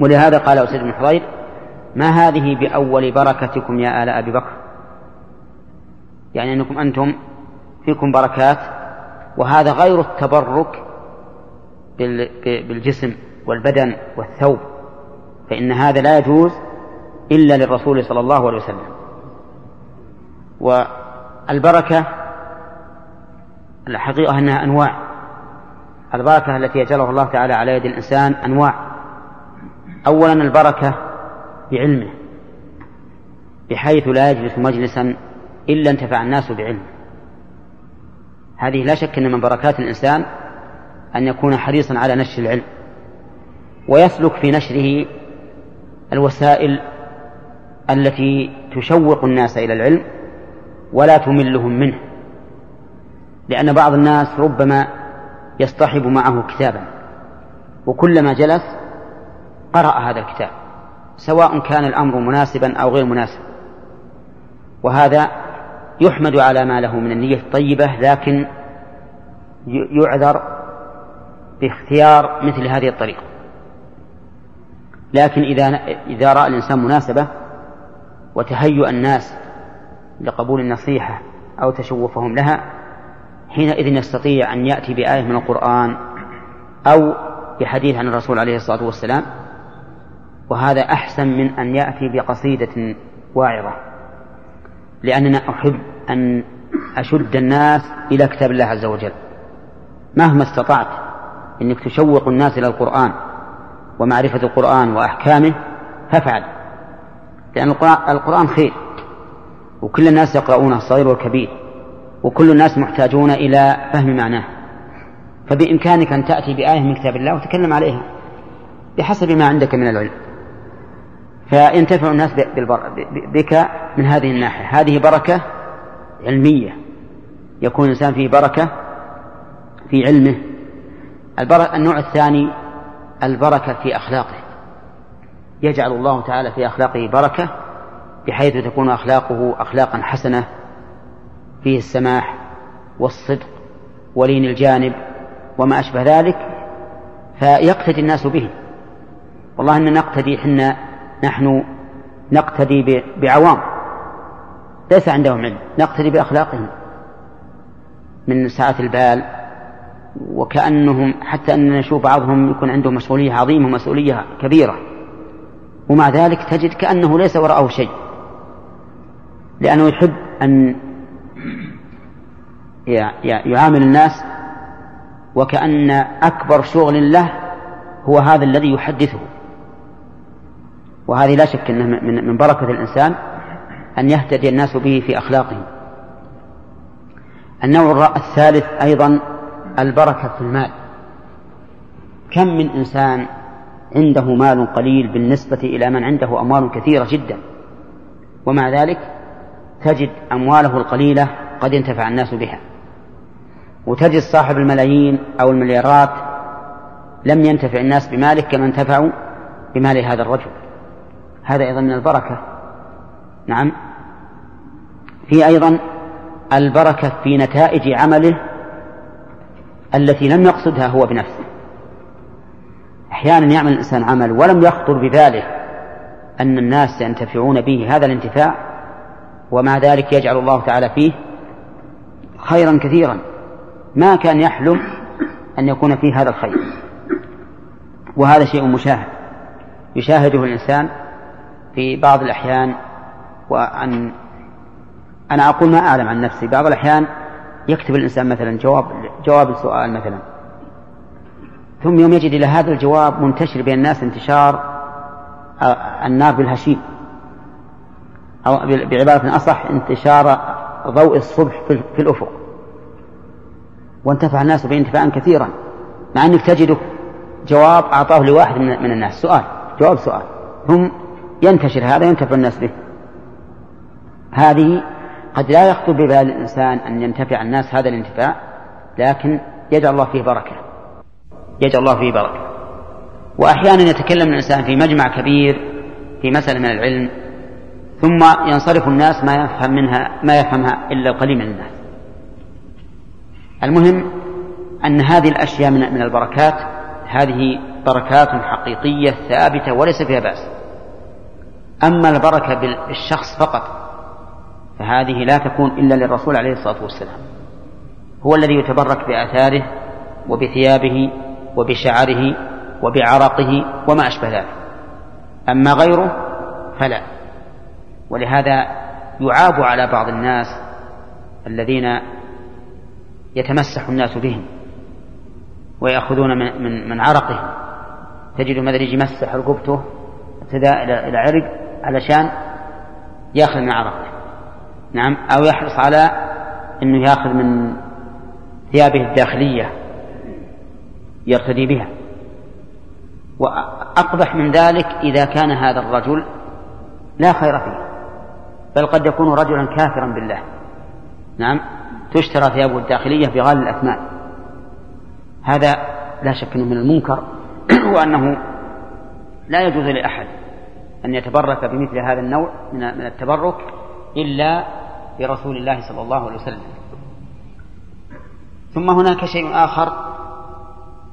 Speaker 1: ولهذا قال أسيد بن حضير ما هذه بأول بركتكم يا آل أبي بكر؟ يعني أنكم أنتم فيكم بركات وهذا غير التبرك بالجسم والبدن والثوب فإن هذا لا يجوز إلا للرسول صلى الله عليه وسلم. والبركة الحقيقة أنها أنواع. البركة التي يجعلها الله تعالى على يد الإنسان أنواع. أولا البركة بعلمه بحيث لا يجلس مجلسا إلا انتفع الناس بعلمه هذه لا شك أن من بركات الإنسان أن يكون حريصا على نشر العلم ويسلك في نشره الوسائل التي تشوق الناس إلى العلم ولا تملهم منه. لأن بعض الناس ربما يصطحب معه كتابا. وكلما جلس قرأ هذا الكتاب سواء كان الأمر مناسبا أو غير مناسب. وهذا يحمد على ما له من النية الطيبة لكن يعذر باختيار مثل هذه الطريقة. لكن إذا إذا رأى الإنسان مناسبة وتهيؤ الناس لقبول النصيحة أو تشوفهم لها حينئذ يستطيع أن يأتي بآية من القرآن أو بحديث عن الرسول عليه الصلاة والسلام وهذا أحسن من أن يأتي بقصيدة واعظة. لأننا أحب أن أشد الناس إلى كتاب الله عز وجل. مهما استطعت أنك تشوق الناس إلى القرآن ومعرفة القرآن وأحكامه فافعل. لأن القرآن خير وكل الناس يقرؤونه الصغير والكبير. وكل الناس محتاجون إلى فهم معناه. فبإمكانك أن تأتي بآية من كتاب الله وتكلم عليها بحسب ما عندك من العلم. فينتفع الناس بك من هذه الناحية. هذه بركة علمية. يكون الإنسان فيه بركة في علمه. النوع الثاني البركة في أخلاقه. يجعل الله تعالى في أخلاقه بركة بحيث تكون أخلاقه أخلاقا حسنة فيه السماح والصدق ولين الجانب وما أشبه ذلك فيقتدي الناس به. والله إن نقتدي حنا نحن نقتدي بعوام. ليس عندهم علم نقتدي بأخلاقهم. من سعة البال وكأنهم حتى أننا نشوف بعضهم يكون عنده مسؤولية عظيمة ومسؤولية كبيرة. ومع ذلك تجد كأنه ليس وراءه شيء. لأنه يحب أن يعامل الناس وكأن أكبر شغل له هو هذا الذي يحدثه. وهذه لا شك أنه من بركة الإنسان أن يهتدي الناس به في أخلاقه. النوع الثالث أيضا البركة في المال. كم من إنسان عنده مال قليل بالنسبة إلى من عنده أموال كثيرة جدا. ومع ذلك تجد أمواله القليلة قد ينتفع الناس بها. وتجد صاحب الملايين أو المليارات لم ينتفع الناس بماله كما انتفعوا بمال هذا الرجل. هذا أيضا من البركة. نعم. في أيضا البركة في نتائج عمله التي لم يقصدها هو بنفسه. أحيانا يعمل الإنسان عمل ولم يخطر بباله أن الناس ينتفعون به. هذا الانتفاع ومع ذلك يجعل الله تعالى فيه خيرا كثيرا. ما كان يحلم أن يكون فيه هذا الخير. وهذا شيء مشاهد. يشاهده الإنسان في بعض الأحيان وأن أنا أقول ما أعلم عن نفسي. بعض الأحيان يكتب الإنسان مثلا جواب جواب السؤال مثلا. ثم يوم يجد إلى هذا الجواب منتشر بين الناس انتشار النار بالهشيم. أو بعبارة أصح انتشار ضوء الصبح في الأفق. وانتفع الناس به انتفاعا كثيرا مع أنك تجد جواب أعطاه لواحد من الناس. سؤال جواب سؤال. ثم ينتشر هذا ينتفع الناس به. هذه قد لا يخطر ببال الإنسان أن ينتفع الناس هذا الانتفاع لكن يجعل الله فيه بركة. يجعل الله فيه بركة. وأحيانا يتكلم الإنسان في مجمع كبير في مسألة من العلم ثم ينصرف الناس ما يفهم منها ما يفهمها إلا القليل من الناس. المهم أن هذه الأشياء من من البركات هذه بركات حقيقية ثابتة وليس فيها بأس. أما البركة بالشخص فقط فهذه لا تكون إلا للرسول عليه الصلاة والسلام. هو الذي يتبرك بآثاره وبثيابه وبشعره وبعرقه وما أشبه ذلك. أما غيره فلا. ولهذا يعاب على بعض الناس الذين يتمسح الناس بهم ويأخذون من, من, من عرقهم. تجد مثلا يجي يمسح رقبته ابتداء إلى عرق علشان يأخذ من عرقه. نعم. أو يحرص على أنه يأخذ من ثيابه الداخلية يرتدي بها. وأقبح من ذلك إذا كان هذا الرجل لا خير فيه. بل قد يكون رجلا كافرا بالله. نعم. تشترى ثيابه الداخلية بغالي الأثمان هذا لا شك أنه من المنكر وأنه لا يجوز لأحد أن يتبرك بمثل هذا النوع من التبرك إلا برسول الله صلى الله عليه وسلم. ثم هناك شيء آخر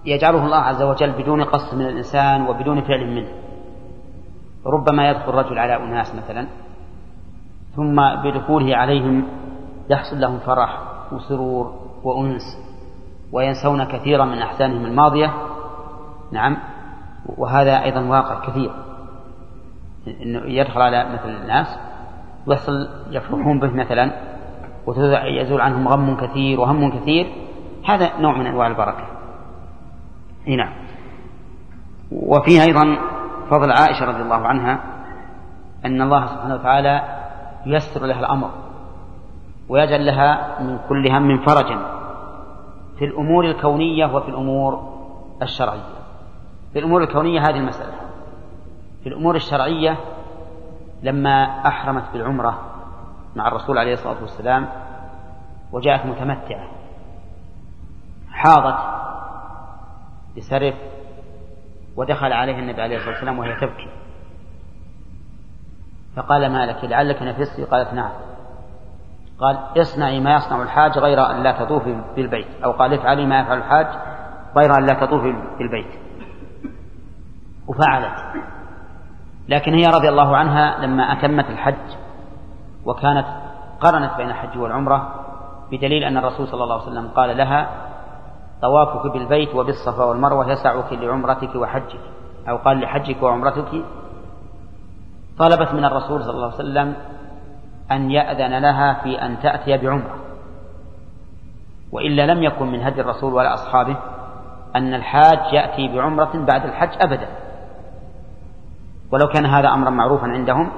Speaker 1: يجعله الله عز وجل بدون قصد من الإنسان وبدون فعل منه. ربما يدخل رجل على أناس مثلا. ثم بدخوله عليهم يحصل لهم فرح وسرور وأنس وينسون كثيرا من أحسانهم الماضية. نعم وهذا أيضا واقع كثير. إنه يدخل على مثل الناس ويحصل يفرحون به مثلا ويزول عنهم غم كثير وهم كثير. هذا نوع من أنواع البركة. إي نعم. وفيه أيضا فضل عائشة رضي الله عنها أن الله سبحانه وتعالى ييسر لها الأمر ويجعل لها من كل هم فرجا في الأمور الكونية وفي الأمور الشرعية. في الأمور الكونية هذه المسألة. في الأمور الشرعية لما أحرمت بالعمرة مع الرسول عليه الصلاة والسلام وجاءت متمتعة حاضت بسرف ودخل عليها النبي عليه الصلاة والسلام وهي تبكي. فقال ما لك لعلك نفست؟ قالت نعم. قال اصنعي ما يصنع الحاج غير أن لا تطوفي بالبيت أو قال افعلي ما يفعل الحاج غير أن لا تطوفي بالبيت. وفعلت. لكن هي رضي الله عنها لما أتمت الحج وكانت قرنت بين الحج والعمرة بدليل أن الرسول صلى الله عليه وسلم قال لها طوافك بالبيت وبالصفا والمروة يسعك لعمرتك وحجك أو قال لحجك وعمرتك طلبت من الرسول صلى الله عليه وسلم أن يأذن لها في أن تأتي بعمرة. وإلا لم يكن من هدي الرسول ولا أصحابه أن الحاج يأتي بعمرة بعد الحج أبدا. ولو كان هذا أمرا معروفا عندهم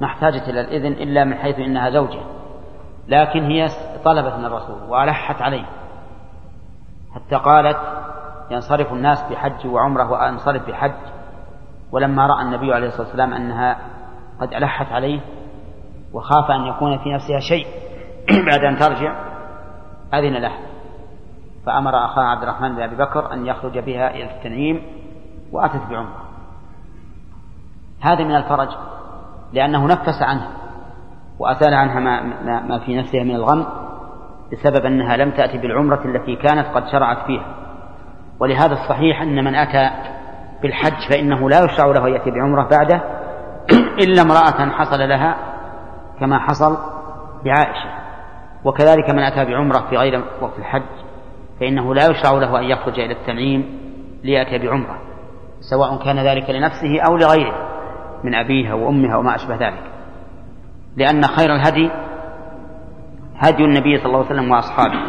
Speaker 1: ما احتاجت إلى الإذن إلا من حيث إنها زوجة. لكن هي طلبت من الرسول وألحت عليه. حتى قالت ينصرف الناس بحج وعمرة وأنصرف بحج. ولما رأى النبي عليه الصلاة والسلام أنها قد ألحت عليه وخاف أن يكون في نفسها شيء بعد أن ترجع أذن له فأمر أخاه عبد الرحمن بن أبي بكر أن يخرج بها إلى التنعيم وأتت بعمرة هذا من الفرج لأنه نفس عنها وأزال عنها ما, ما في نفسها من الغم بسبب أنها لم تأتي بالعمرة التي كانت قد شرعت فيها. ولهذا الصحيح أن من أتى بالحج فإنه لا يشرع له يأتي بعمرة بعده إلا امرأة حصل لها كما حصل بعائشة وكذلك من أتى بعمرة في غير وقت الحج فإنه لا يشرع له أن يخرج إلى التنعيم ليأتي بعمرة سواء كان ذلك لنفسه أو لغيره من أبيها وأمها وما أشبه ذلك. لأن خير الهدي هدي النبي صلى الله عليه وسلم وأصحابه.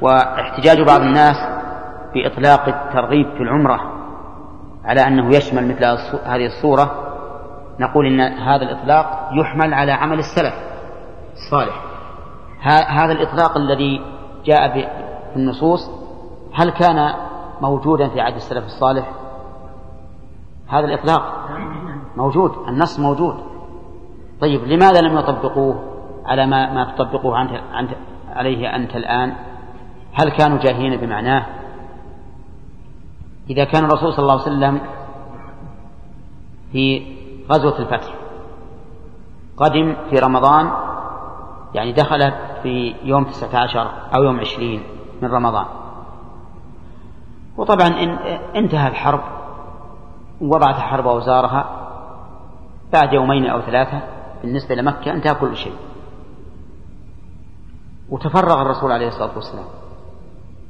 Speaker 1: واحتجاج بعض الناس بإطلاق الترغيب في العمرة. على أنه يشمل مثل هذه الصورة نقول إن هذا الإطلاق يحمل على عمل السلف الصالح. هذا الإطلاق الذي جاء في النصوص هل كان موجودا في عهد السلف الصالح؟ هذا الإطلاق موجود النص موجود. طيب لماذا لم يطبقوه على ما, ما عنه عليه أنت الآن؟ هل كانوا جاهلين بمعناه؟ إذا كان الرسول صلى الله عليه وسلم في غزوة الفتح قدم في رمضان يعني دخل في يوم تسعة عشر أو يوم عشرين من رمضان. وطبعا إن انتهى الحرب وضعت الحرب أوزارها بعد يومين أو ثلاثة بالنسبة لمكة انتهى كل شيء. وتفرغ الرسول عليه الصلاة والسلام.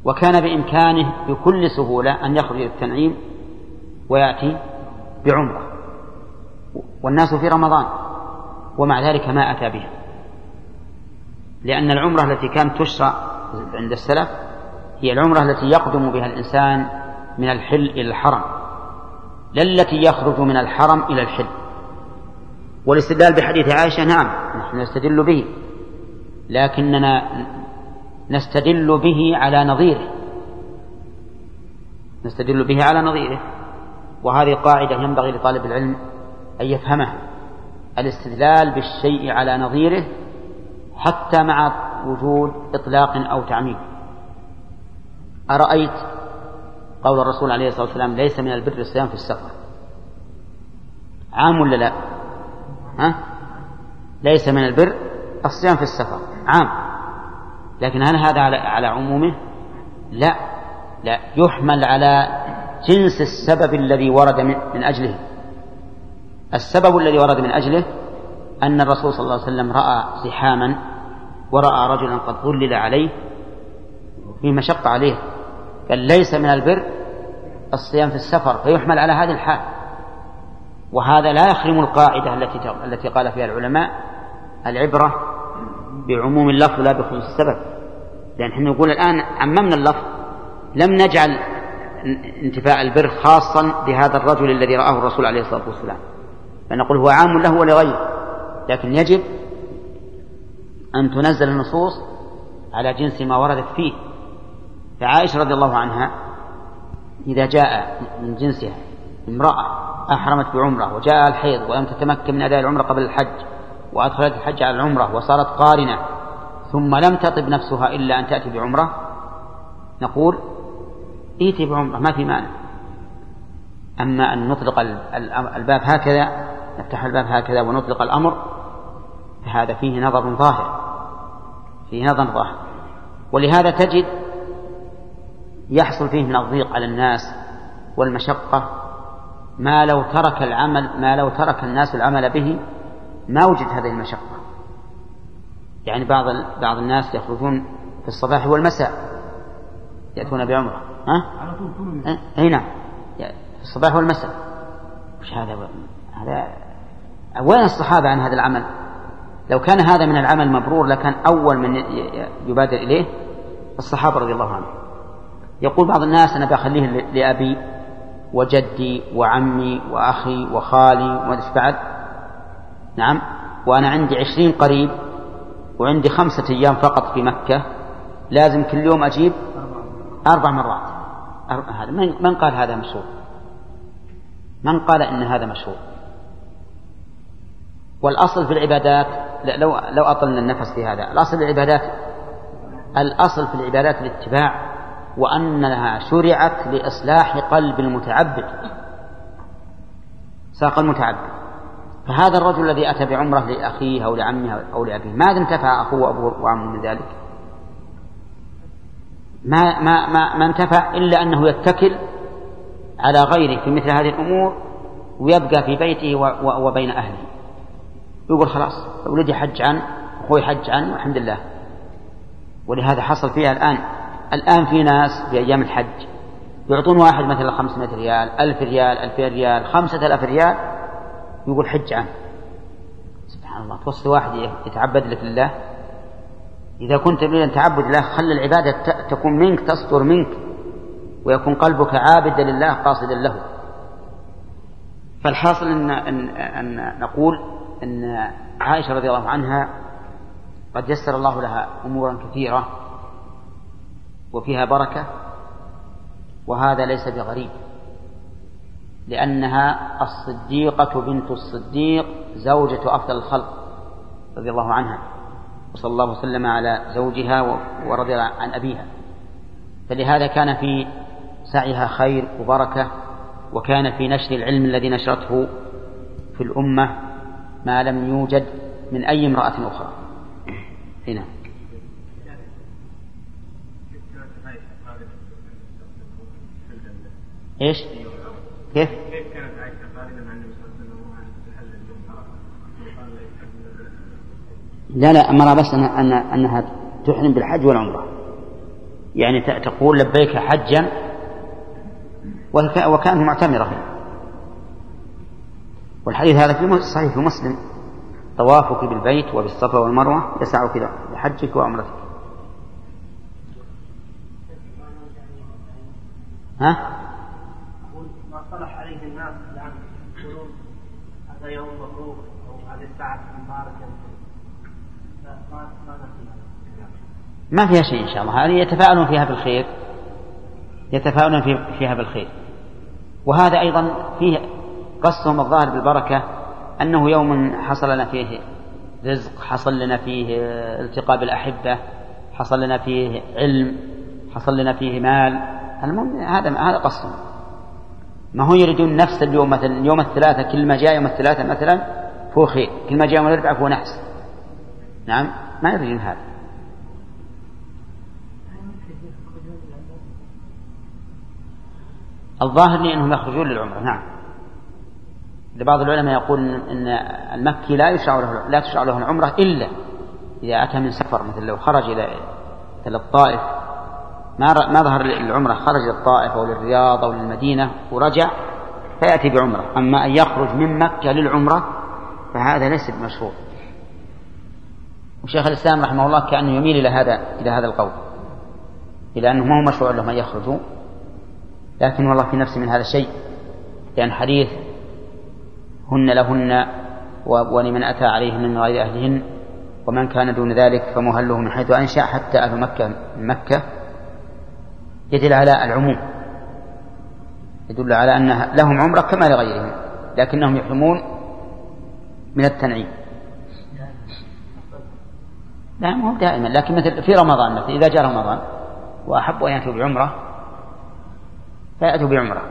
Speaker 1: وكان بإمكانه بكل سهولة أن يخرج التنعيم ويأتي بعمرة. والناس في رمضان ومع ذلك ما أتى بها. لأن العمرة التي كانت تشرع عند السلف هي العمرة التي يقدم بها الإنسان من الحل إلى الحرم. لا التي يخرج من الحرم إلى الحل. والاستدلال بحديث عائشة نعم نحن نستدل به. لكننا نستدل به على نظيره. نستدل به على نظيره. وهذه قاعدة ينبغي لطالب العلم أن يفهمها. الاستدلال بالشيء على نظيره حتى مع وجود إطلاق أو تعميم. أرأيت قول الرسول عليه الصلاة والسلام ليس من البر الصيام في السفر. عام ولا لا؟ ها؟ ليس من البر الصيام في السفر. عام. لكن هل هذا على, على عمومه؟ لا. لا. يحمل على جنس السبب الذي ورد من, أجله. السبب الذي ورد من أجله أن الرسول صلى الله عليه وسلم رأى زحاما ورأى رجلا قد ظلل عليه في مشقة عليه. قال ليس من البر الصيام في السفر. فيحمل على هذه الحال. وهذا لا يخرم القاعدة التي التي قال فيها العلماء. العبرة بعموم اللفظ لا بخصوص السبب. لأن إحنا نقول الآن عممنا اللفظ لم نجعل انتفاء البر خاصا بهذا الرجل الذي رآه الرسول عليه الصلاة والسلام. فنقول هو عام له ولغيره لكن يجب أن تنزل النصوص على جنس ما وردت فيه. فعائشة رضي الله عنها إذا جاء من جنسها امرأة أحرمت بعمرة وجاء الحيض ولم تتمكن من أداء العمرة قبل الحج وأدخلت الحج على العمرة وصارت قارنة ثم لم تطب نفسها إلا أن تأتي بعمرة. نقول ائتي بعمرة ما في مانع. أما أن نطلق الباب هكذا نفتح الباب هكذا ونطلق الأمر فهذا فيه نظر ظاهر فيه نظر ظاهر. ولهذا تجد يحصل فيه من الضيق على الناس والمشقة ما لو ترك العمل ما لو ترك الناس العمل به ما وجد هذه المشقة. يعني بعض بعض الناس يخرجون في الصباح والمساء يأتون بعمرة ها؟ على طول أي نعم. في الصباح والمساء. وش هذا؟ هذا وين الصحابة عن هذا العمل؟ لو كان هذا من العمل مبرور لكان أول من يبادر إليه الصحابة رضي الله عنهم. يقول بعض الناس أنا بخليه لأبي وجدي وعمي وأخي وخالي وما بعد. نعم. وأنا عندي عشرين قريب وعندي خمسة أيام فقط في مكة. لازم كل يوم أجيب أربع مرات. هذا من قال هذا مشروع؟ من قال إن هذا مشروع؟ والأصل في العبادات لو لو أطلنا النفس في هذا. الأصل في العبادات الأصل في العبادات الاتباع وأنها شرعت لإصلاح قلب المتعبد. ساق المتعبد. فهذا الرجل الذي أتى بعمرة لأخيه أو لعمه أو لأبيه ماذا انتفع أخوه وأبوه وعمه من ذلك؟ ما, ما, ما, ما انتفع إلا أنه يتكل على غيره في مثل هذه الأمور ويبقى في بيته وبين أهله. يقول خلاص ولدي حج عن أخوي حج عن والحمد لله. ولهذا حصل فيها الآن الآن في ناس في أيام الحج يعطون واحد مثلا 500 ريال ألف ريال ألفين ريال خمسة ألاف ريال يقول حج عنه سبحان الله. توصي واحد يتعبد لك لله. إذا كنت تريد أن تعبد الله خل العبادة تكون منك تصدر منك ويكون قلبك عابدا لله قاصدا له. فالحاصل أن, أن, أن نقول أن عائشة رضي الله عنها قد يسر الله لها أمورا كثيرة وفيها بركة وهذا ليس بغريب. لأنها الصديقة بنت الصديق زوجة أفضل الخلق رضي الله عنها وصلى الله وسلم على زوجها ورضي عن أبيها. فلهذا كان في سعيها خير وبركة وكان في نشر العلم الذي نشرته في الأمة ما لم يوجد من أي امرأة أخرى. هنا. إيش؟ كيف؟
Speaker 4: كيف كانت عائشة عن النبي صلى الله عليه وسلم
Speaker 1: لا لا أمر بس أنها, أنها, أنها تحرم بالحج والعمرة. يعني تقول لبيك حجا وك- وكأنه معتمرة. والحديث هذا في صحيح في مسلم. طوافك بالبيت وبالصفا والمروة يسعك لحجك وعمرتك. ها؟
Speaker 3: ما اصطلح عليه الناس الان يقولون هذا يوم مبروك أو هذه الساعة مباركه لا ما ما نفي هذا
Speaker 1: ما فيها شيء إن شاء الله. هذه يتفاءلون فيها بالخير. يتفاءلون في- فيها بالخير. وهذا أيضا فيه قصهم الظاهر بالبركة أنه يوم حصل لنا فيه رزق حصل لنا فيه التقاء بالأحبة حصل لنا فيه علم حصل لنا فيه مال. المهم هذا هذا قصهم ما هو يريدون نفس اليوم مثلا يوم الثلاثة كل ما جاء يوم الثلاثة مثلا فهو خير. كل ما جاء يوم الأربعاء فهو نحس. نعم؟ ما يريدون هذا. الظاهر لي أنهم يخرجون للعمرة نعم. لبعض العلماء يقول إن المكي لا يشرع له لا تشرع له العمرة إلا إذا أتى من سفر مثل لو خرج إلى إلى الطائف. ما ما ظهر العمرة خرج إلى الطائف أو للرياض أو للمدينة ورجع فيأتي بعمرة. أما أن يخرج من مكة للعمرة فهذا ليس بمشروع وشيخ الإسلام رحمه الله كأنه يميل إلى هذا إلى هذا القول. إلى أنه ما هو مشروع لهم أن يخرجوا لكن والله في نفسي من هذا الشيء لأن حديث هن لهن ولمن أتى عليهن من غير أهلهن ومن كان دون ذلك فمهله من حيث أنشأ حتى أهل مكة من مكة يدل على العموم يدل على أن لهم عمرة كما لغيرهم لكنهم يحرمون من التنعيم. لا مو دائما لكن مثل في رمضان مثل إذا جاء رمضان وأحبوا أن يأتوا بعمرة فيأتوا بعمرة.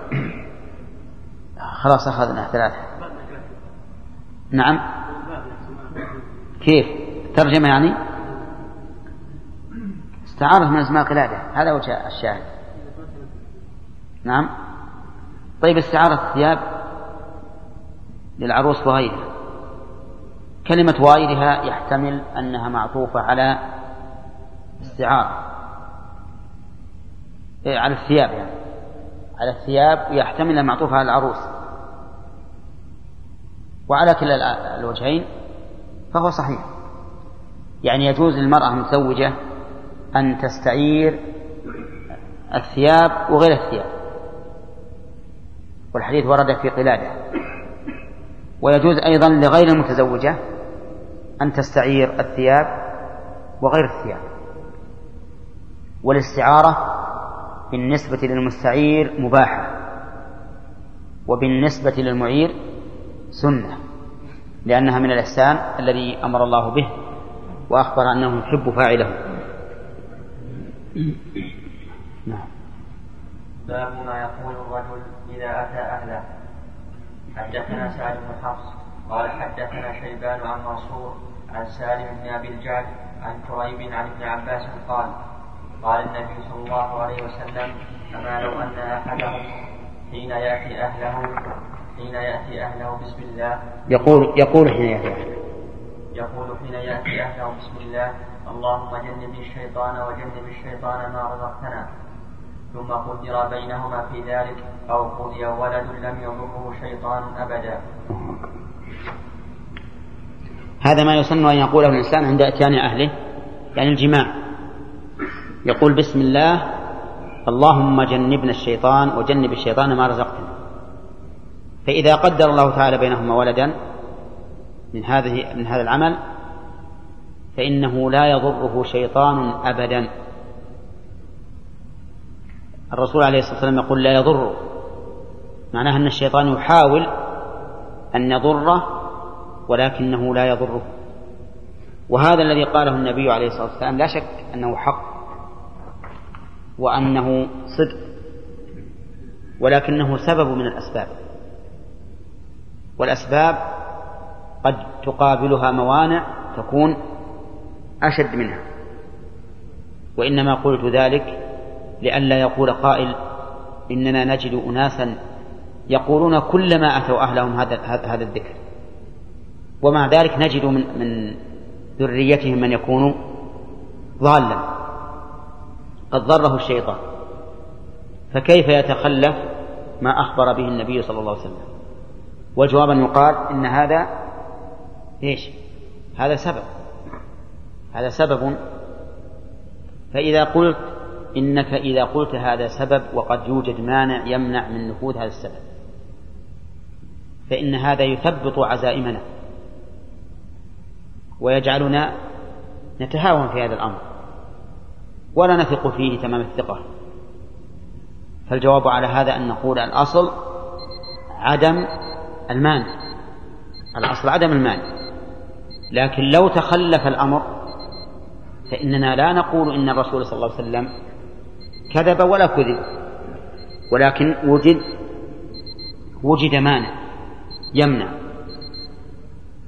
Speaker 1: خلاص أخذنا ثلاثة. نعم. كيف؟ ترجمة يعني؟ استعارة من أسماء القلادة هذا وجه الشاهد. نعم. طيب استعارة الثياب للعروس وغيرها. كلمة وغيرها يحتمل أنها معطوفة على استعارة. إيه على الثياب يعني. على الثياب ويحتمل أنها معطوفة على العروس. وعلى كلا الوجهين فهو صحيح. يعني يجوز للمرأة المتزوجة أن تستعير الثياب وغير الثياب. والحديث ورد في قلادة. ويجوز أيضا لغير المتزوجة أن تستعير الثياب وغير الثياب. والاستعارة بالنسبة للمستعير مباحة وبالنسبة للمعير سنة لأنها من الإحسان الذي أمر الله به وأخبر أنه يحب فاعله. نعم.
Speaker 2: باب ما يقول الرجل إذا أتى أهله. حدثنا سعد بن حفص قال حدثنا شيبان عن منصور عن سالم بن أبي الجعد عن كريب عن ابن عباس قال قال النبي صلى الله عليه وسلم أما لو أن أحدهم حين يأتي أهله حين يأتي أهله بسم الله
Speaker 1: يقول يقول حين يأتي أحد
Speaker 2: يقول حين يأتي أهله بسم الله اللهم جنبني الشيطان وجنب الشيطان ما رزقتنا. ثم قدر بينهما في ذلك أو قضي ولد لم يضره شيطان أبدا.
Speaker 1: هذا ما يسن أن يقوله الإنسان عند إتيان أهله يعني الجماع. يقول بسم الله اللهم جنبنا الشيطان وجنب الشيطان ما رزقتنا. فإذا قدر الله تعالى بينهما ولدا من هذه من هذا العمل فإنه لا يضره شيطان أبدا. الرسول عليه الصلاة والسلام يقول لا يضره معناها أن الشيطان يحاول أن يضره ولكنه لا يضره. وهذا الذي قاله النبي عليه الصلاة والسلام لا شك أنه حق. وأنه صدق ولكنه سبب من الأسباب. والأسباب قد تقابلها موانع تكون أشد منها وإنما قلت ذلك لئلا يقول قائل إننا نجد أناسا يقولون كلما أتوا أهلهم هذا هذا الذكر. ومع ذلك نجد من من ذريتهم من يكون ضالا. قد ضره الشيطان. فكيف يتخلف ما أخبر به النبي صلى الله عليه وسلم؟ والجواب أن يقال إن هذا إيش؟ هذا سبب. هذا سبب. فإذا قلت إنك إذا قلت هذا سبب وقد يوجد مانع يمنع من نفوذ هذا السبب. فإن هذا يثبط عزائمنا. ويجعلنا نتهاون في هذا الأمر. ولا نثق فيه تمام الثقة. فالجواب على هذا أن نقول الأصل عدم المانع الأصل عدم المانع لكن لو تخلف الأمر فإننا لا نقول إن الرسول صلى الله عليه وسلم كذب ولا كذب ولكن وجد وجد مانع يمنع.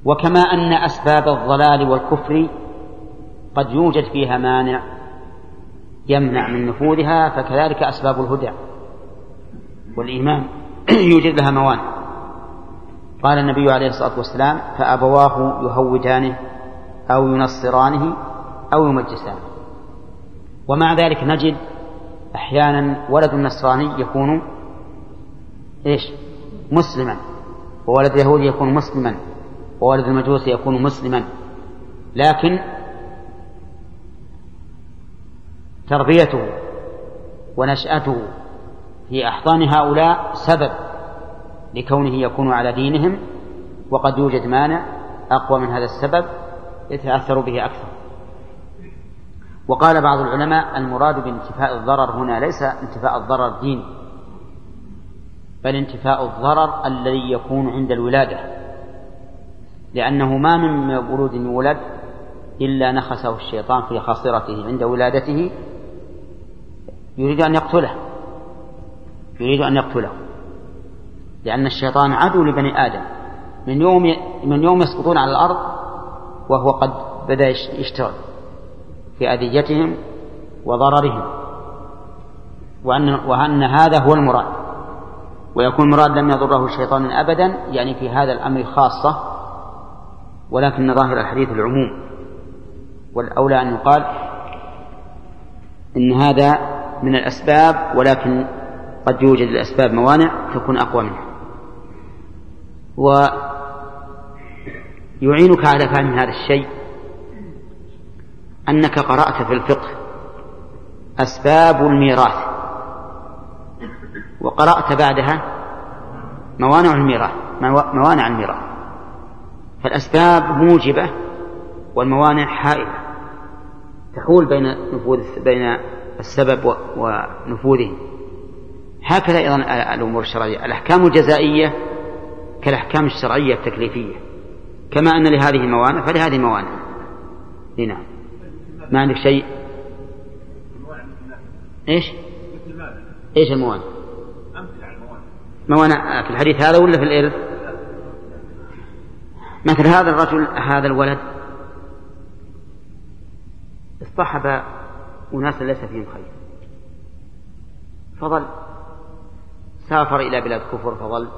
Speaker 1: وكما أن أسباب الضلال والكفر قد يوجد فيها مانع يمنع من نفوذها فكذلك أسباب الهدى والإيمان يوجد لها موانع. قال النبي عليه الصلاة والسلام فأبواه يهودانه أو ينصرانه أو يمجسانه. ومع ذلك نجد أحيانا ولد النصراني يكون إيش؟ مسلما وولد اليهودي يكون مسلما وولد المجوس يكون مسلما. لكن تربيته ونشأته في أحضان هؤلاء سبب لكونه يكون على دينهم وقد يوجد مانع أقوى من هذا السبب يتأثر به أكثر. وقال بعض العلماء المراد بانتفاء الضرر هنا ليس انتفاء الضرر ديني بل انتفاء الضرر الذي يكون عند الولادة لأنه ما من مولود يولد إلا نخسه الشيطان في خاصرته عند ولادته يريد أن يقتله. يريد أن يقتله. لأن الشيطان عدو لبني آدم. من يوم من يوم يسقطون على الأرض وهو قد بدأ يشتغل في أذيتهم وضررهم. وأن وأن هذا هو المراد. ويكون المراد لم يضره الشيطان أبدا يعني في هذا الأمر خاصة ولكن ظاهر الحديث العموم. والأولى أن يقال إن هذا من الأسباب ولكن قد يوجد الأسباب موانع تكون أقوى منها. ويعينك على فهم هذا الشيء أنك قرأت في الفقه أسباب الميراث وقرأت بعدها موانع الميراث موانع الميراث. فالأسباب موجبة والموانع حائلة. تحول بين نفوذ بين السبب ونفوذه هكذا أيضا الأمور الشرعية الأحكام الجزائية كالأحكام الشرعية التكليفية كما أن لهذه موانع فلهذه موانع نعم ما عندك شيء إيش؟ إيش الموانع؟ موانع في الحديث هذا ولا في الإرث؟ مثل هذا الرجل هذا الولد اصطحب أناسا ليس فيهم خير. فظل سافر إلى بلاد كفر فظل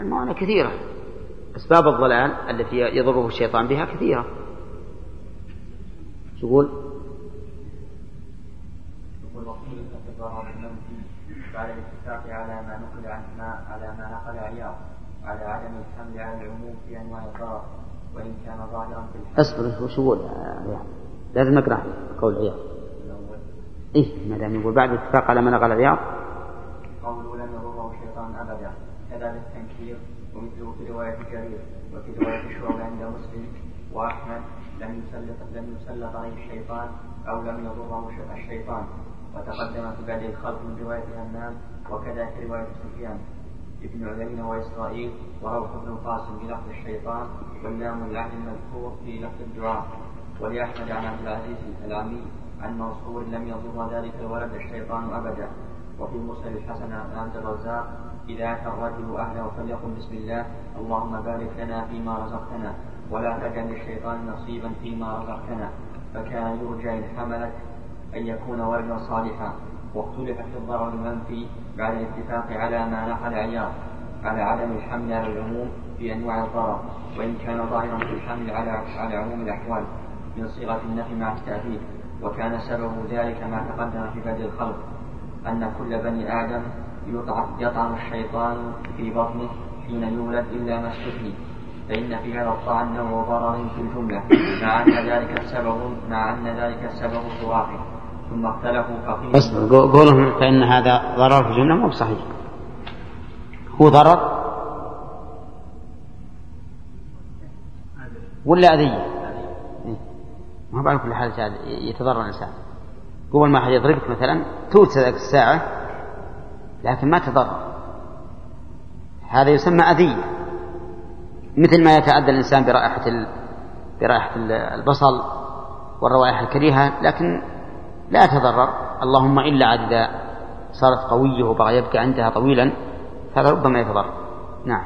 Speaker 1: الموانع كثيرة. أسباب الضلال التي يضره الشيطان بها كثيرة. تقول
Speaker 2: بعد الاتفاق على ما نقل عن ما على ما نقل عياض على عدم الحمل على العموم في أنواع الضرر وإن كان ظاهرا في الحمل.
Speaker 1: أصبر وش يقول؟ لازم نقرا قول عياض. إيه ما دام يقول بعد الاتفاق على ما نقل عياض.
Speaker 2: قوله لم يضره الشيطان ابدا كذلك التنكير ومثله في رواية جرير وفي رواية شعبة عند مسلم وأحمد لم يسلط لم يسلط عليه الشيطان أو لم يضره الشيطان وتقدم في بعد الخلق من رواية همام وكذا في رواية سفيان ابن عيينة وإسرائيل وروح بن القاسم بلفظ الشيطان واللام العهد المذكور في لفظ الدعاء ولأحمد عن عبد العزيز العمي عن منصور لم يضر ذلك الولد الشيطان أبدا. وفي مسند الحسن عبد الرزاق إذا أتى الرجل أهله فليقل بسم الله اللهم بارك لنا فيما رزقتنا ولا تجعل للشيطان نصيبا فيما رزقتنا. فكان يرجى إن حملت أن يكون ولدا صالحا. واختلف في الضرر المنفي بعد الاتفاق على ما نقل عياض على عدم الحمل على العموم في أنواع الضرر وإن كان ظاهرا في الحمل على على عموم الأحوال. من صيغة النفي مع التأكيد وكان سبب ذلك ما تقدم في بدء الخلق أن كل بني آدم يطعم, الشيطان في بطنه حين يولد إلا ما استثني فإن في هذا الطعن نوع ضرر في الجملة مع أن ذلك السبب مع أن ذلك السبب خرافي ثم اختلفوا فقيل
Speaker 1: بس قولهم فإن هذا ضرر في الجملة مو بصحيح. هو ضرر؟ ولا أذية؟ ما بعد كل حال يتضرر الإنسان. قبل ما أحد يضربك مثلا توت الساعة لكن ما تضرر. هذا يسمى أذية. مثل ما يتأذى الإنسان برائحة ال... برائحة البصل والروائح الكريهة لكن لا يتضرر اللهم إلا إذا صارت قوية وبغى يبقى عندها طويلا هذا ربما يتضرر. نعم.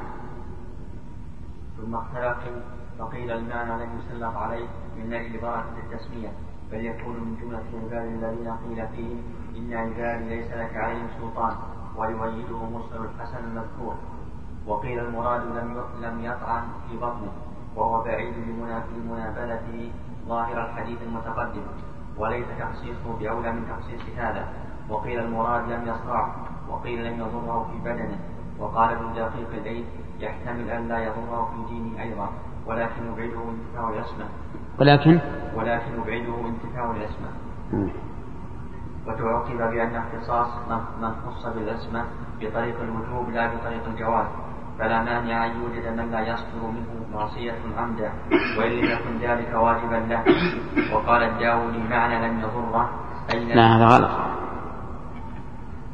Speaker 2: ثم اختلفوا فقيل المعنى لم يسلط عليه من أجل بركة التسمية بل يكون من جملة العباد الذين قيل فيهم إن عبادي ليس لك عليهم سلطان ويؤيده مرسل الحسن المذكور. وقيل المراد لم لم يطعن في بطنه وهو بعيد لمنابذته ظاهر الحديث المتقدم وليس تخصيصه بأولى من تخصيص هذا. وقيل المراد لم يصرع وقيل لم يضره في بدنه. وقال ابن دقيق العيد يحتمل أن لا يضره في دينه أيضا. ولكن يبعده انتفاع الأسمى
Speaker 1: ولكن؟
Speaker 2: ولكن يبعده انتفاع الأسمى وتعقب بأن اختصاص من خص بالأسمى بطريق الوجوب لا بطريق الجواز فلا مانع أن يوجد من لا يصدر منه معصية عمدا وإن لم يكن ذلك واجبا له. وقال الداودي معنى لم يضره أين
Speaker 1: لا هذا غلط.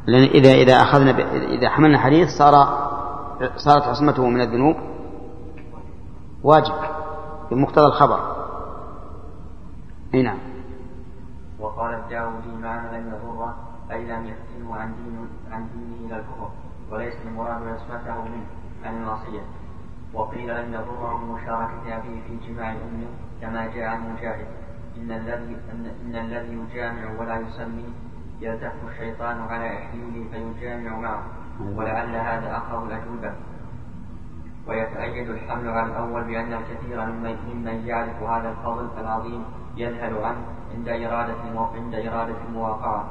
Speaker 1: لأن إذا إذا أخذنا ب... إذا حملنا حديث صار صارت عصمته من الذنوب. واجب بمقتضى الخبر. أي نعم.
Speaker 2: وقال الداودي معنى لم يضره أي لم يفتنه عن دين عن دينه إلى الكفر وليس المراد عصمته منه عن المعصية وقيل لم يضره بمشاركة أبيه في جماع أمه كما جاء عن مجاهد. إن الذي إن الذي يجامع ولا يسمي يلتف الشيطان على إحليله فيجامع معه ولعل هذا أقرب الأجوبة. ويتأيد الحمل على الأول بأن الكثير ممن يعرف هذا الفضل العظيم يذهل عنه عند إرادة عند إرادة المواقعة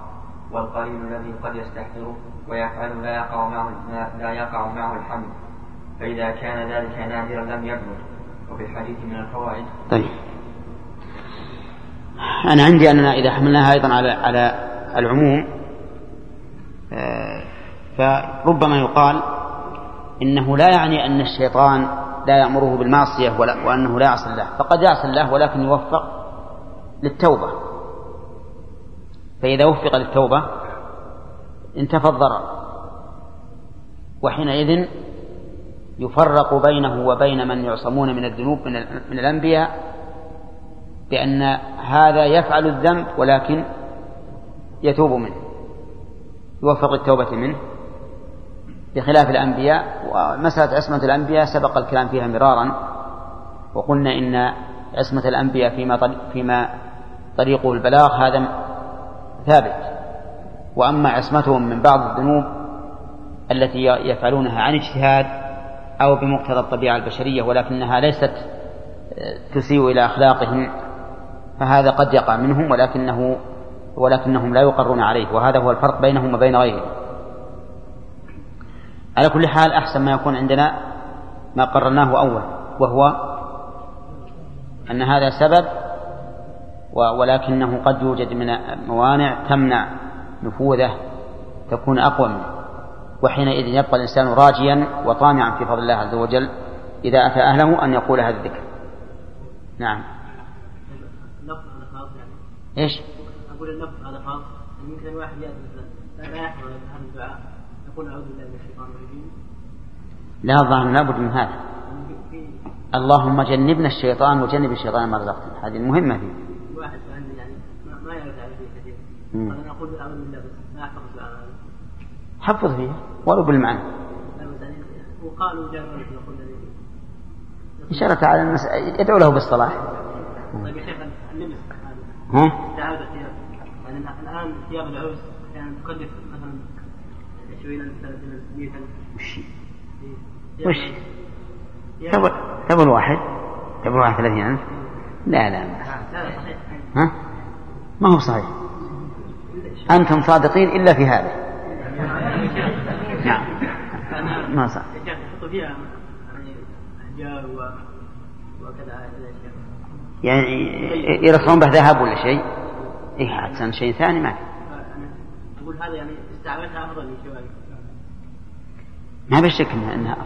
Speaker 2: والقليل الذي قد يستحضره ويفعل لا يقع معه لا يقع معه الحمل. فإذا كان ذلك نادرا لم يبلغ. وفي الحديث من الفوائد.
Speaker 1: طيب. أنا عندي أننا إذا حملناها أيضا على على العموم آه، فربما يقال إنه لا يعني أن الشيطان لا يأمره بالمعصية ولا وأنه لا يعصي الله. فقد يعصي الله ولكن يوفق للتوبة. فإذا وفق للتوبة انتفى الضرر وحينئذ يفرق بينه وبين من يعصمون من الذنوب من, من الأنبياء بأن هذا يفعل الذنب ولكن يتوب منه. يوفق التوبة منه. بخلاف الأنبياء ومسألة عصمة الأنبياء سبق الكلام فيها مرارا وقلنا إن عصمة الأنبياء فيما فيما طريقه البلاغ هذا ثابت. وأما عصمتهم من بعض الذنوب التي يفعلونها عن اجتهاد أو بمقتضى الطبيعة البشرية ولكنها ليست تسيء إلى أخلاقهم فهذا قد يقع منهم ولكنه ولكنهم لا يقرون عليه وهذا هو الفرق بينهم وبين غيرهم. على كل حال أحسن ما يكون عندنا ما قررناه أول وهو أن هذا سبب ولكنه قد يوجد من موانع تمنع نفوذه تكون أقوى منه. وحينئذ يبقى الإنسان راجيا وطامعا في فضل الله عز وجل إذا أتى أهله أن يقول هذا الذكر. نعم. إيش؟
Speaker 3: أقول النفس هذا خاص. يمكن الواحد يأتي مثلا لا يحضر هذا الدعاء يقول أعوذ بالله من الشيطان الرجيم.
Speaker 1: لا الظاهر لابد من هذا. اللهم جنبنا الشيطان وجنب الشيطان ما رزقتنا. هذه المهمة فيه.
Speaker 3: واحد يعني ما يرد عليه كثير. أنا أقول أعوذ بالله بس ما أحفظ الدعاء
Speaker 1: حفظ فيها ولو بالمعنى.
Speaker 3: وقالوا جاء يقول
Speaker 1: إن شاء الله تعالى المس... يدعو له بالصلاح.
Speaker 3: طيب يا شيخ اللبس
Speaker 1: ها؟
Speaker 3: يعني الآن ثياب العرس أحيانا تكلف مثلا 20000 30000
Speaker 1: وش؟
Speaker 3: إيه.
Speaker 1: وش؟ تبغى تبغى الواحد؟ تبغى الواحد ثلاثين ألف؟ لا لا ما. ها؟ ما هو صحيح. أنتم صادقين إلا في هذا. نعم. ما صح.
Speaker 3: يعني
Speaker 1: يعني يرخون به ذهب ولا شيء؟ إيه أحسن شيء ثاني ما
Speaker 3: أقول هذا يعني استعملتها أفضل من شوائي
Speaker 1: ما بشك إنها إنها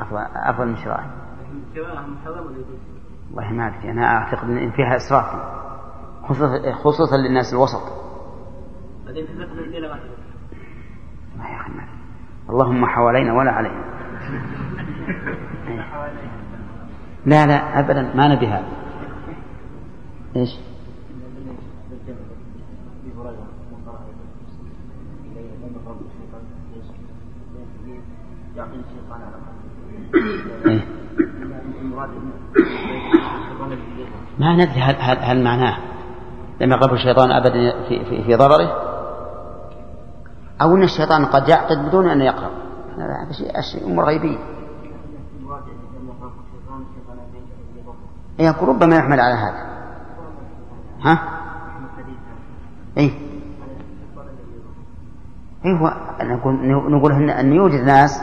Speaker 1: أفضل. أفضل من شرائه؟ والله ما أدري. أنا أعتقد إن فيها إسراف خصوصا للناس الوسط.
Speaker 3: بعدين ما
Speaker 1: يا أخي ما. اللهم حوالينا ولا علينا. لا لا أبدا ما نبي هذا. إيش؟ ما ندري هل, هل, هل معناه. لم يقرب الشيطان أبدا في, في, في ضرره. أو أن الشيطان قد يعقد بدون أن لا هذا شيء أمور غيبية. إيه يقول ربما يحمل على هذا. ها؟ إيه. إيه هو نقول نقول أن يوجد ناس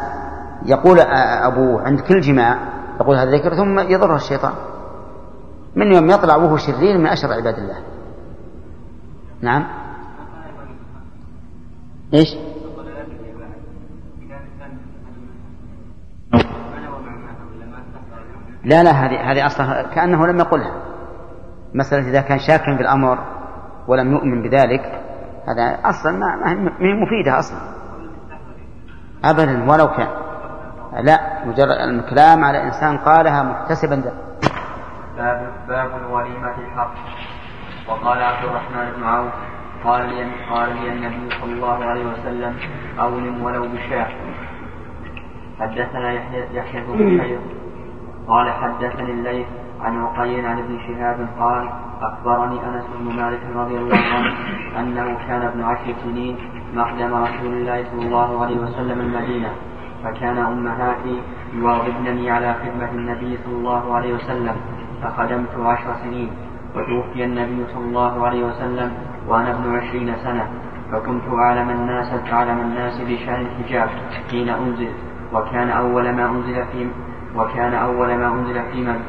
Speaker 1: يقول أبوه عند كل جماع يقول هذا ذكر ثم يضره الشيطان. من يوم يطلع وهو شرير من أشر عباد الله. نعم. إيش؟ لا لا هذه هذه أصلا كأنه لم يقلها. مساله إذا كان شاكا في الامر ولم يؤمن بذلك هذا أصلا ما ما هي مفيدة أصلا. ابدا ولو كان. لا مجرد الكلام على إنسان قالها محتسبا. ذلك
Speaker 2: باب باب الوليمة الحق. وقال عبد الرحمن بن عوف قال لي قال لي النبي صلى الله عليه وسلم أولم ولو بشاة حدثنا يحيى يحيى بن بكير قال حدثني الليث عن عقيل عن ابن شهاب قال أخبرني أنس بن مالك رضي الله عنه أنه كان ابن عشر سنين مقدم رسول الله صلى الله عليه وسلم المدينة. فكان أمهاتي يواظبنني على خدمة النبي صلى الله عليه وسلم فخدمت عشر سنين وتوفي النبي صلى الله عليه وسلم وأنا ابن عشرين سنة فكنت أعلم الناس أعلم الناس بشأن الحجاب حين أنزل وكان أول ما أنزل في وكان أول ما أنزل في من؟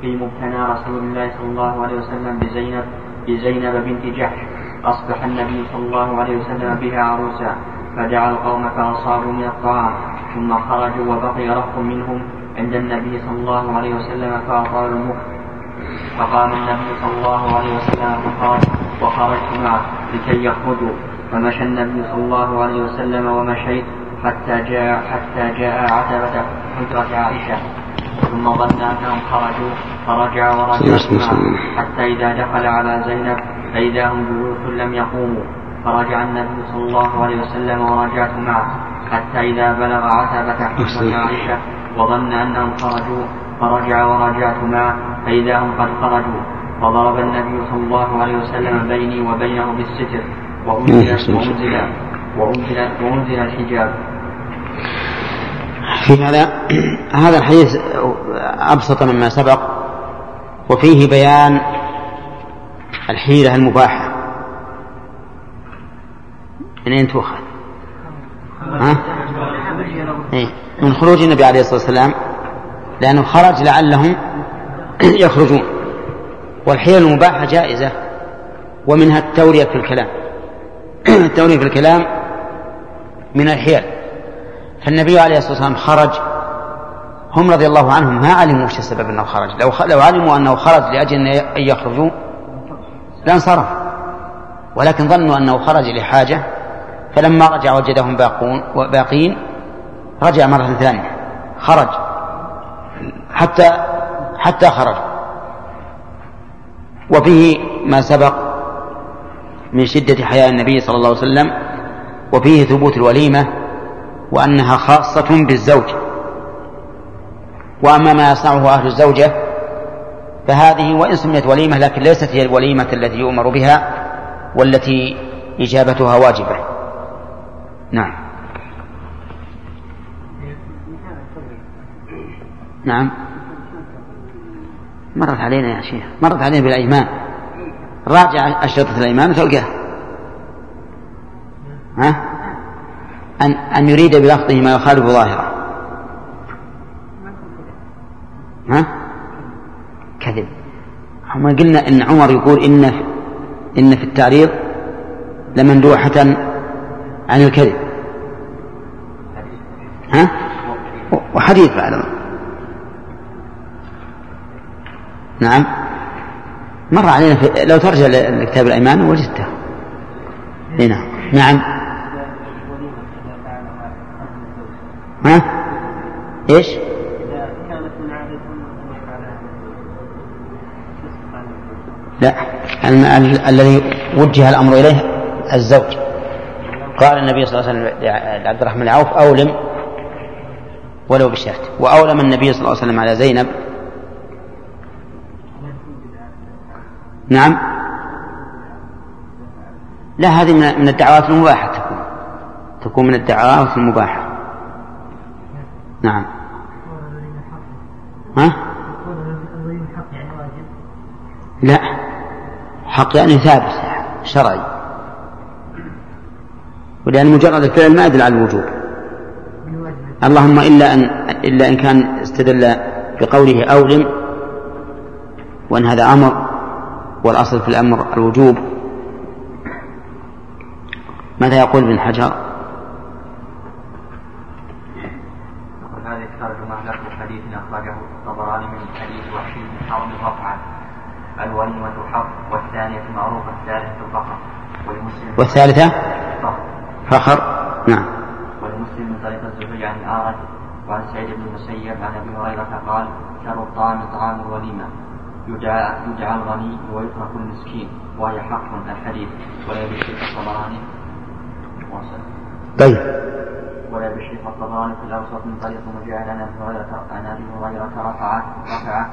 Speaker 2: في مبتنى رسول الله صلى الله عليه وسلم بزينب بزينب بنت جحش. أصبح النبي صلى الله عليه وسلم بها عروسا فدعا القوم فأصابوا من الطعام. ثم خرجوا وبقي رهط منهم عند النبي صلى الله عليه وسلم فأطالوا المخ. فقام النبي صلى الله عليه وسلم فقال وخرجت معه لكي يخرجوا. فمشى النبي صلى الله عليه وسلم ومشيت حتى جاء حتى جاء عتبة حجرة عائشة. ثم ظن أنهم خرجوا فرجع ورجعت معه حتى إذا دخل على زينب فإذا هم جلوس لم يقوموا. فرجع النبي صلى الله عليه وسلم ورجعت معه حتى إذا بلغ عتبة حجرة عائشة وظن أنهم خرجوا فرجع ورجعت معه فإذا هم قد خرجوا. فضرب النبي صلى الله عليه وسلم بيني وبينه بالستر وأنزل وأنزل وأنزل, وأنزل الحجاب.
Speaker 1: في هذا هذا الحديث أبسط مما سبق وفيه بيان الحيلة المباحة. من أين تؤخذ؟ ها؟ إيه؟ من خروج النبي عليه الصلاة والسلام لأنه خرج لعلهم يخرجون والحيل المباحة جائزة ومنها التورية في الكلام التورية في الكلام من الحيل فالنبي عليه الصلاة والسلام خرج هم رضي الله عنهم ما علموا وش السبب أنه خرج لو. لو علموا أنه خرج لأجل أن يخرجوا لانصرف ولكن ظنوا أنه خرج لحاجة فلما رجع وجدهم باقون باقين رجع مرة ثانية. خرج. حتى حتى خرج. وفيه ما سبق من شدة حياء النبي صلى الله عليه وسلم وفيه ثبوت الوليمة وأنها خاصة بالزوج. وأما ما يصنعه أهل الزوجة فهذه وإن سميت وليمة لكن ليست هي الوليمة التي يؤمر بها والتي إجابتها واجبة. نعم. نعم. مرت علينا يا شيخ. مرت علينا بالأيمان. راجع أشرطة الأيمان وتلقاه ها؟ أن أن يريد بلفظه ما يخالف ظاهره. ها؟ كذب. هم قلنا إن عمر يقول إن إن في التعريض لمندوحة عن الكذب. ها؟ وحديث بعد نعم. مر علينا في لو ترجع لكتاب الأيمان وجدته. هنا نعم. ها؟ إيش؟ لا. الذي وجه الأمر إليه الزوج. قال النبي صلى الله عليه وسلم لعبد الرحمن العوف أولم ولو بشاة وأولم النبي صلى الله عليه وسلم على زينب. نعم. لا هذه من الدعوات المباحة تكون. تكون من الدعوات المباحة. نعم. ها؟ لا. حق يعني ثابت شرعي. ولأن مجرد الفعل ما يدل على الوجوب. اللهم إلا أن إلا إن كان استدل بقوله أولم وأن هذا أمر والأصل في الأمر الوجوب. ماذا يقول ابن حجر؟
Speaker 2: وهذه الترجمة لفظ حديث أخرجه الطبراني من حديث وحشي بن حرب رفعا الوليمة حق والثانية معروفة الثالثة الفخر ولمسلم
Speaker 1: والثالثة؟ فخر. نعم.
Speaker 2: ولمسلم من طريق الزهري عن الأعرج وعن سعيد بن المسيب عن أبي هريرة قال شر الطعام طعام الوليمة يدعى يدعى الغني ويترك المسكين وهي حق الحديث. ولا يشرك الطبراني
Speaker 1: طيب.
Speaker 2: ولا بشيخ الطبراني في الأوسط من طريق مجاهد عن أبي هريرة عن أبي هريرة رفع رفع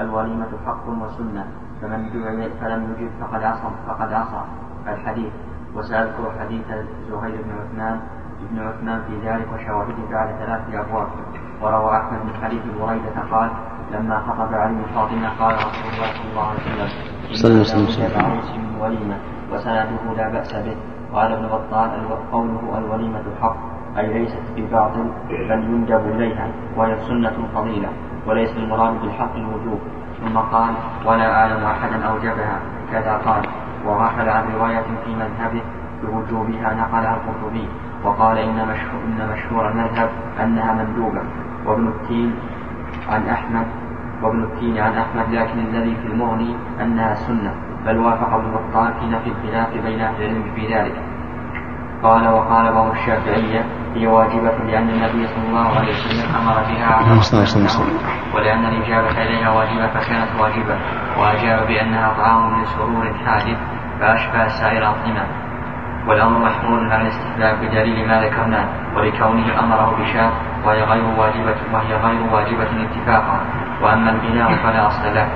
Speaker 2: الوليمة حق وسنة. فمن دعي فلم يجب فقد عصى فقد عصى الحديث. وسأذكر حديث زهير بن عثمان بن عثمان في ذلك وشواهده بعد ثلاثة أبواب. وروى أحمد من حديث بريدة قال لما خطب علي فاطمة قال رسول الله صلى الله عليه وسلم
Speaker 1: صلى الله عليه وسلم.
Speaker 2: وليمة وسنده لا بأس به. قال ابن بطال قوله الوليمة حق أي ليست بباطل بل يندب إليها وهي سنة فضيلة وليس المراد بالحق الوجوب. ثم قال ولا أعلم أحدا أوجبها. كذا قال. وغفل عن رواية في مذهبه بوجوبها نقلها القرطبي وقال إن مشهور, إن مشهور المذهب أنها مندوبة. وابن التين عن أحمد وابن التين عن أحمد لكن الذي في المغني أنها سنة بل وافق ابن بطال في نفي الخلاف بين أهل العلم في ذلك. قال وقال بعض الشافعية هي واجبة لأن النبي صلى الله عليه وسلم أمر بها على ولأن الإجابة إليها واجبة فكانت واجبة وأجاب بأنها طعام لسرور حادث فأشبه سائر الأطعمة والأمر محمول على الاستحباب بدليل ما ذكرناه ولكونه أمره بشاة وهي غير واجبة وهي غير واجبة اتفاقا. وأما البناء فلا أصل له.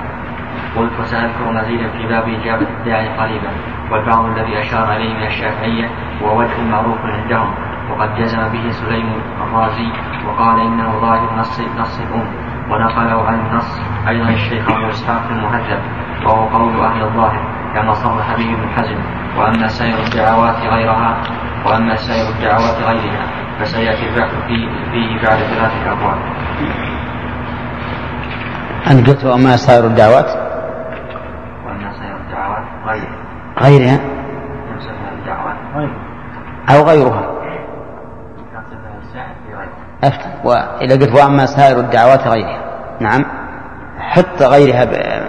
Speaker 2: قلت وسأذكر مزيدا في باب إجابة الداعي قريبا. والبعض الذي أشار إليه من الشافعية هو وجه معروف عندهم. وقد جزم به سليم الرازي وقال إنه ظاهر نص نص الأم. ونقله عن النص أيضا الشيخ أبو إسحاق المهذب وهو قول أهل الظاهر. كما صرح به ابن حزم وأما سائر الدعوات غيرها وأما سائر الدعوات غيرها فسيأتي البحث فيه, فيه بعد ثلاثة أبواب.
Speaker 1: أنا قلت وأما سائر الدعوات؟
Speaker 2: وأما سائر الدعوات غيرها.
Speaker 1: غيرها؟
Speaker 2: الدعوات
Speaker 1: أو غيرها. أفتح وإذا قلت وأما سائر الدعوات غيرها. نعم. حط غيرها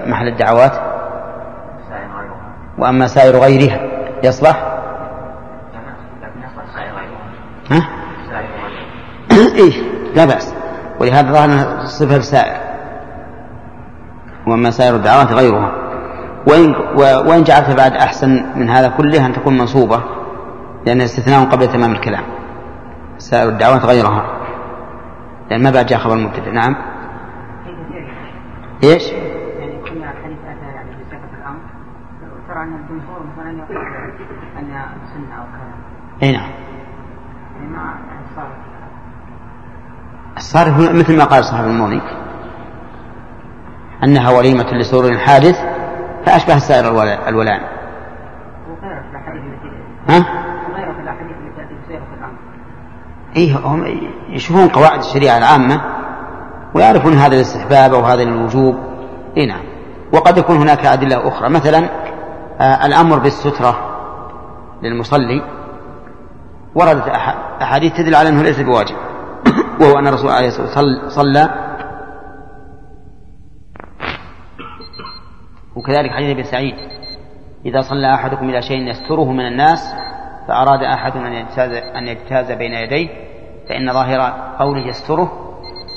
Speaker 1: محل الدعوات. وأما سائر غيرها يصلح ها؟ إيش؟ لا بأس. ولهذا ظهر صفة السائر وأما سائر الدعوات غيرها. وإن, وإن جعلت بعد أحسن من هذا كله أن تكون منصوبة لأن استثناء قبل تمام الكلام. سائر الدعوات غيرها. لأن ما بعد جاء خبر المبتدئ نعم. إيش؟
Speaker 5: يعني كل حديث اتى يعني بصيغه الامر انها سنة أو كذا.
Speaker 1: أي نعم.
Speaker 5: يعني
Speaker 1: الصارف مثل ما قال صاحب المغني أنها وليمة لسرور حادث فأشبه سائر الولائم ها؟ إيه هم يشوفون قواعد الشريعة العامة ويعرفون هذا الاستحباب أو هذا الوجوب. إيه نعم. وقد يكون هناك أدلة أخرى. مثلا الأمر بالسترة للمصلي وردت أحاديث تدل على أنه ليس بواجب. وهو أن الرسول عليه الصلاة والسلام صلى. وكذلك حديث ابن سعيد. إذا صلى أحدكم إلى شيء يستره من الناس فأراد أحد أن يجتاز, أن يجتاز بين يديه فإن ظاهر قوله يستره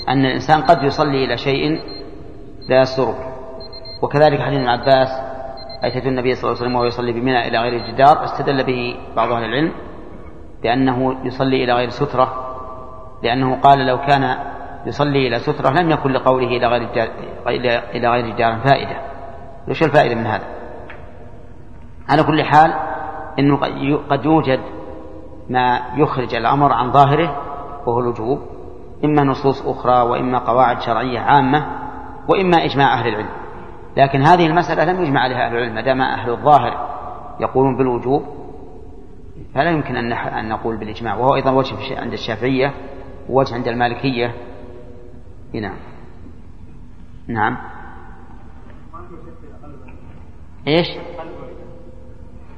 Speaker 1: أن الإنسان قد يصلي إلى شيء لا يستره. وكذلك حديث ابن عباس أتيت النبي صلى الله عليه وسلم وهو يصلي بمنى إلى غير الجدار استدل به بعض أهل العلم بأنه يصلي إلى غير سترة لأنه قال لو كان يصلي إلى سترة لم يكن لقوله إلى غير إلى غير جدار فائدة وش الفائدة من هذا؟ على كل حال أنه قد يوجد ما يخرج الأمر عن ظاهره وهو الوجوب إما نصوص أخرى وإما قواعد شرعية عامة وإما إجماع أهل العلم لكن هذه المسألة لم يجمع عليها أهل العلم ما دام أهل الظاهر يقولون بالوجوب فلا يمكن أن أن نقول بالإجماع. وهو أيضا وجه عند الشافعية ووجه عند المالكية. نعم نعم. إيش؟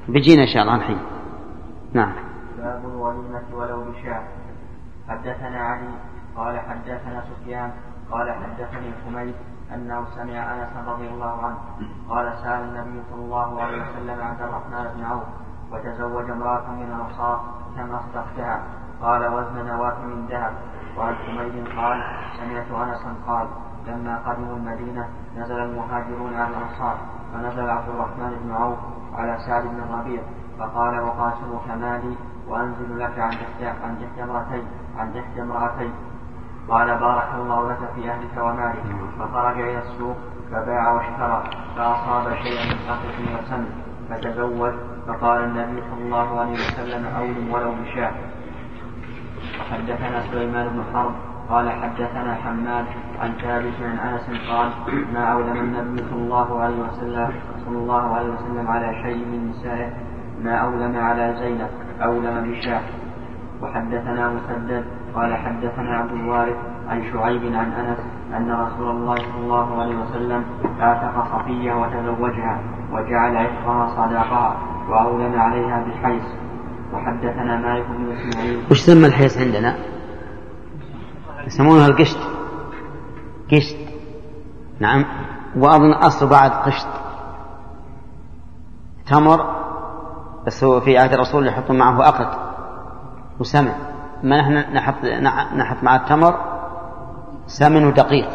Speaker 1: بيجينا إن شاء الله الحين. نعم.
Speaker 2: باب الوليمة ولو بشاة حدثنا علي قال حدثنا سفيان قال حدثني حميد أنه سمع أنس رضي الله عنه قال سأل النبي صلى الله عليه وسلم عبد الرحمن بن عوف وتزوج امرأة من الأنصار كم أصدقتها قال وزن نواة من ذهب. وعن حميد قال سمعت أنسا قال لما قدموا المدينة نزل المهاجرون على الأنصار فنزل عبد الرحمن بن عوف على سعد بن الربيع فقال أقاسمك مالي وأنزل لك عن إحدى عن إحدى امرأتين عن إحدى امرأتين. قال بارك الله لك في أهلك ومالك. فخرج إلى السوق فباع واشترى فأصاب شيئا من قطف وسن فتزوج. فقال النبي صلى الله عليه وسلم أولم ولو بشاة وحدثنا سليمان بن حرب قال حدثنا حماد عن ثابت عن أنس قال ما اولم النبي صلى الله عليه وسلم صلى الله عليه وسلم على شيء من نسائه ما اولم على زينب اولم بشاه وحدثنا مسدد قال حدثنا عبد الوارث عن شعيب عن أنس أن رسول الله صلى الله عليه وسلم اعتق صفية وتزوجها وجعل عتقها صداقها واولم عليها بالحيث وحدثنا مالك بن إسماعيل.
Speaker 1: وش سمى الحيث عندنا؟ يسمونها القشط قشط نعم. وأظن أصل بعد قشط تمر بس هو في عهد الرسول يحطون معه أقط وسمن. ما نحن نحط نحط مع التمر سمن ودقيق.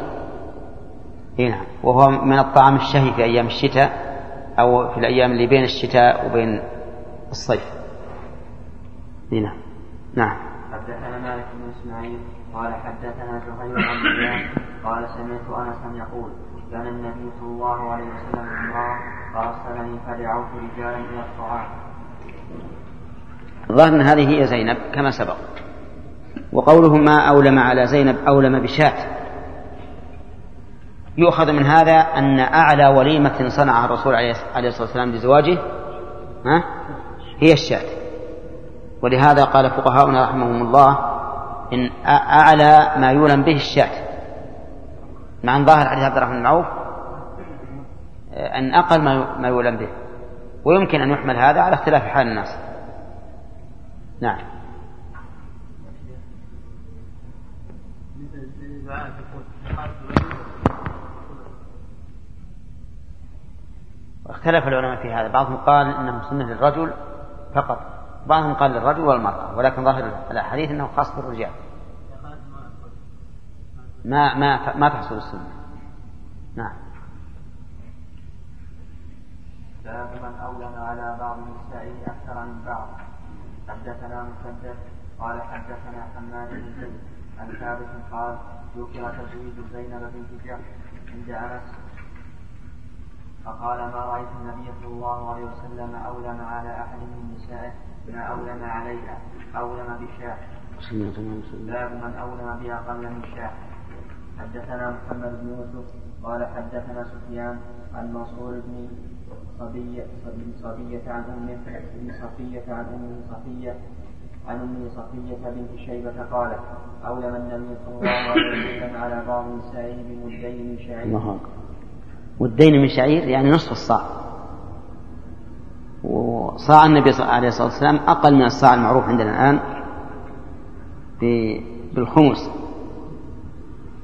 Speaker 1: نعم. وهو من الطعام الشهي في أيام الشتاء أو في الأيام اللي بين الشتاء وبين الصيف. نعم. نعم.
Speaker 2: حدثنا مالك بن إسماعيل قال حدثنا زهير بن قال سمعت انسا يقول كان النبي صلى الله عليه وسلم امراه فأرسلني فدعوت رجالا إلى الطعام.
Speaker 1: أن هذه هي زينب كما سبق. وقوله ما أولم على زينب أولم بشاة. يؤخذ من هذا أن أعلى وليمة صنعها الرسول عليه الصلاه والسلام لزواجه ها؟ هي الشاة. ولهذا قال فقهاؤنا رحمهم الله إن أعلى ما يولم به الشاة. مع أن ظاهر حديث عبد الرحمن بن عوف أن أقل ما يولم به. ويمكن أن يحمل هذا على اختلاف حال الناس. نعم. اختلف العلماء في هذا. بعضهم قال إنه سنة للرجل فقط. بعضهم قال للرجل والمرأة ولكن ظاهر الحديث أنه خاص بالرجال. ما ما ما تحصل السنة. نعم.
Speaker 2: باب من أولم على بعض نسائه أكثر من بعض. حدثنا مسدد قال حدثنا حماد بن زيد. عن ثابت قال ذكر تزويج زينب بنت جحش عند أنس فقال ما رأيت النبي صلى الله عليه وسلم أولم على أحد من نسائه؟ ما أولم عليها؟ أولم بشاة. باب من أولى بأقل من شاة. حدثنا محمد بن يوسف قال حدثنا سفيان عن منصور بن صبية صبية عن بن صفية عن أم صفية عن أم صفية بنت شيبة قالت أولم النبي صلى الله عليه وسلم على بعض نسائه بمدين من شعير.
Speaker 1: مدين من شعير يعني نصف الصاع. وصاع النبي صلى الله عليه وسلم أقل من الصاع المعروف عندنا الآن بالخمس.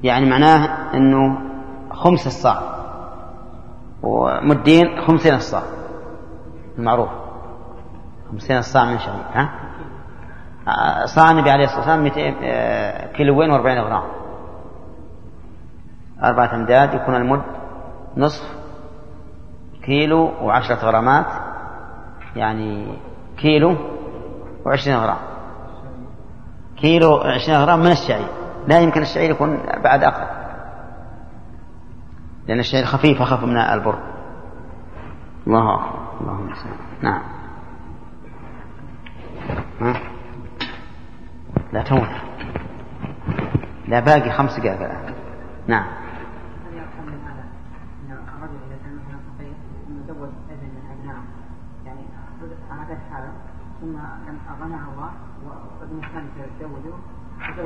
Speaker 1: يعني معناه أنه خمس الصاع. ومدين خمسين الصاع. المعروف. خمسين الصاع من شعير ها؟ صاع النبي عليه الصلاة والسلام 200 آه، كيلوين وأربعين غرام. أربعة أمداد يكون المد نصف كيلو وعشرة غرامات يعني كيلو وعشرين غرام. كيلو وعشرين غرام من الشعير. لا يمكن الشعير يكون بعد أقل لأن الشعير خفيف أخف من البر. الله أكبر. اللهم نعم. ها؟ لا تونا لا باقي خمس دقائق. الآن نعم.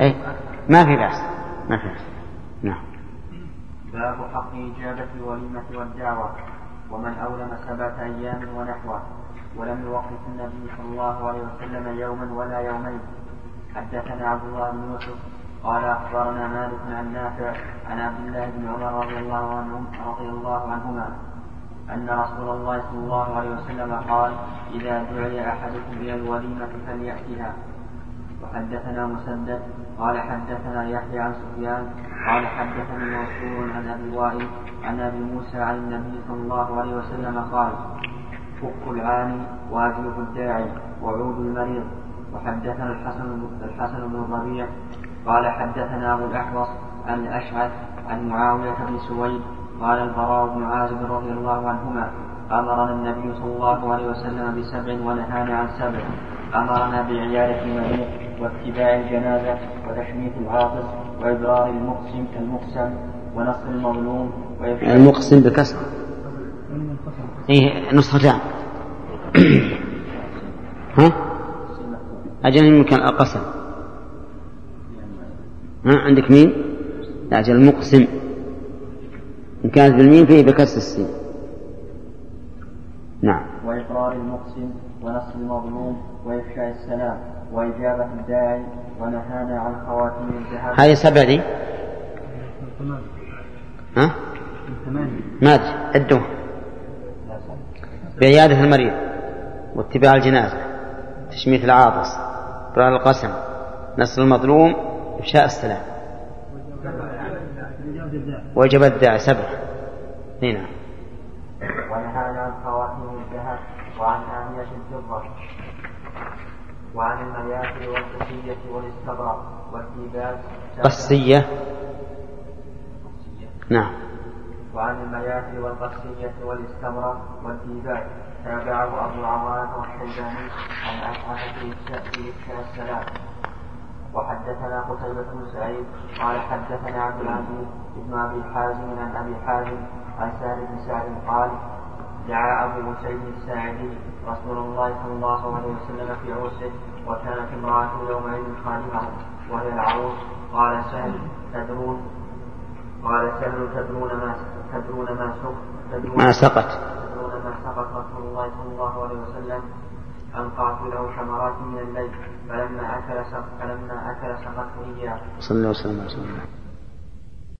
Speaker 1: أي ما في بأس. ما في بأس. نعم.
Speaker 2: باب حق إجابة الوليمة والدعوة ومن أولم سبعة أيام ونحوه ولم يوقف النبي صلى الله عليه وسلم يوما ولا يومين. حدثنا عبد الله بن يوسف قال أخبرنا مالك عن نافع عن عبد الله بن عمر رضي الله عنهم رضي الله عنهما أن رسول الله صلى الله عليه وسلم قال إذا دعي أحدكم إلى الوليمة فلياتها وحدثنا مسدد قال حدثنا يحيى عن سفيان قال حدثني منصور عن أبي وائل عن أبي موسى عن النبي صلى الله عليه وسلم قال فك العاني واجلب الداعي وعود المريض وحدثنا الحسن الحسن بن الربيع قال حدثنا أبو الأحوص عن الأشعث عن معاوية بن سويد قال البراء بن عازب رضي الله عنهما أمرنا النبي صلى الله عليه وسلم بسبع ونهانا عن سبع. أمرنا بعياده المريض واتباع الجنازة وتشميت العاطس وإبرار المقسم المقسم ونصر المظلوم
Speaker 1: المقسم بكسر. إيه نسختان ها؟ أجل يمكن القسم. ها عندك مين؟ لا أجل المقسم. إن كانت بالميم فيه بكسر السين. نعم.
Speaker 2: وإقرار المقسم ونصر المظلوم وإفشاء السلام وإجابة الداعي ونهانا عن خواتيم الذهب.
Speaker 1: هذه سبع دي؟ ها؟ ما أدري عدوها بعيادة المريض واتباع الجنازة تشميت العاطس. إبرار القسم نصر المظلوم إفشاء السلام. وجب الداعي سبع هنا
Speaker 2: ونهانا عن خواتيم الذهب وعن آنية الفضة وعن المياسر والقسية والاستبرق والديباج
Speaker 1: قسية. نعم.
Speaker 2: وعن المياسر والقسية والاستبرق والديباج تابعه أبو عوانة والشيباني عن أسعد في إفشاء السلام وحدثنا قتيبة بن سعيد قال حدثنا عبد العزيز بن أبي حازم عن أبي حازم عن سهل بن سعد قال دعا أبو سعيد الساعدي رسول الله صلى الله عليه وسلم في عرسه وكانت امرأته يومئذ خادمة وهي العروس. قال سهل تدرون؟ قال سهل تدرون ما تدرون ما تدرون
Speaker 1: ما سقط
Speaker 2: سقط رسول الله صلى الله عليه وسلم أنقعت له ثمرات من الليل فلما أكل فلما أكل سقته إياه.
Speaker 1: صلى الله عليه وسلم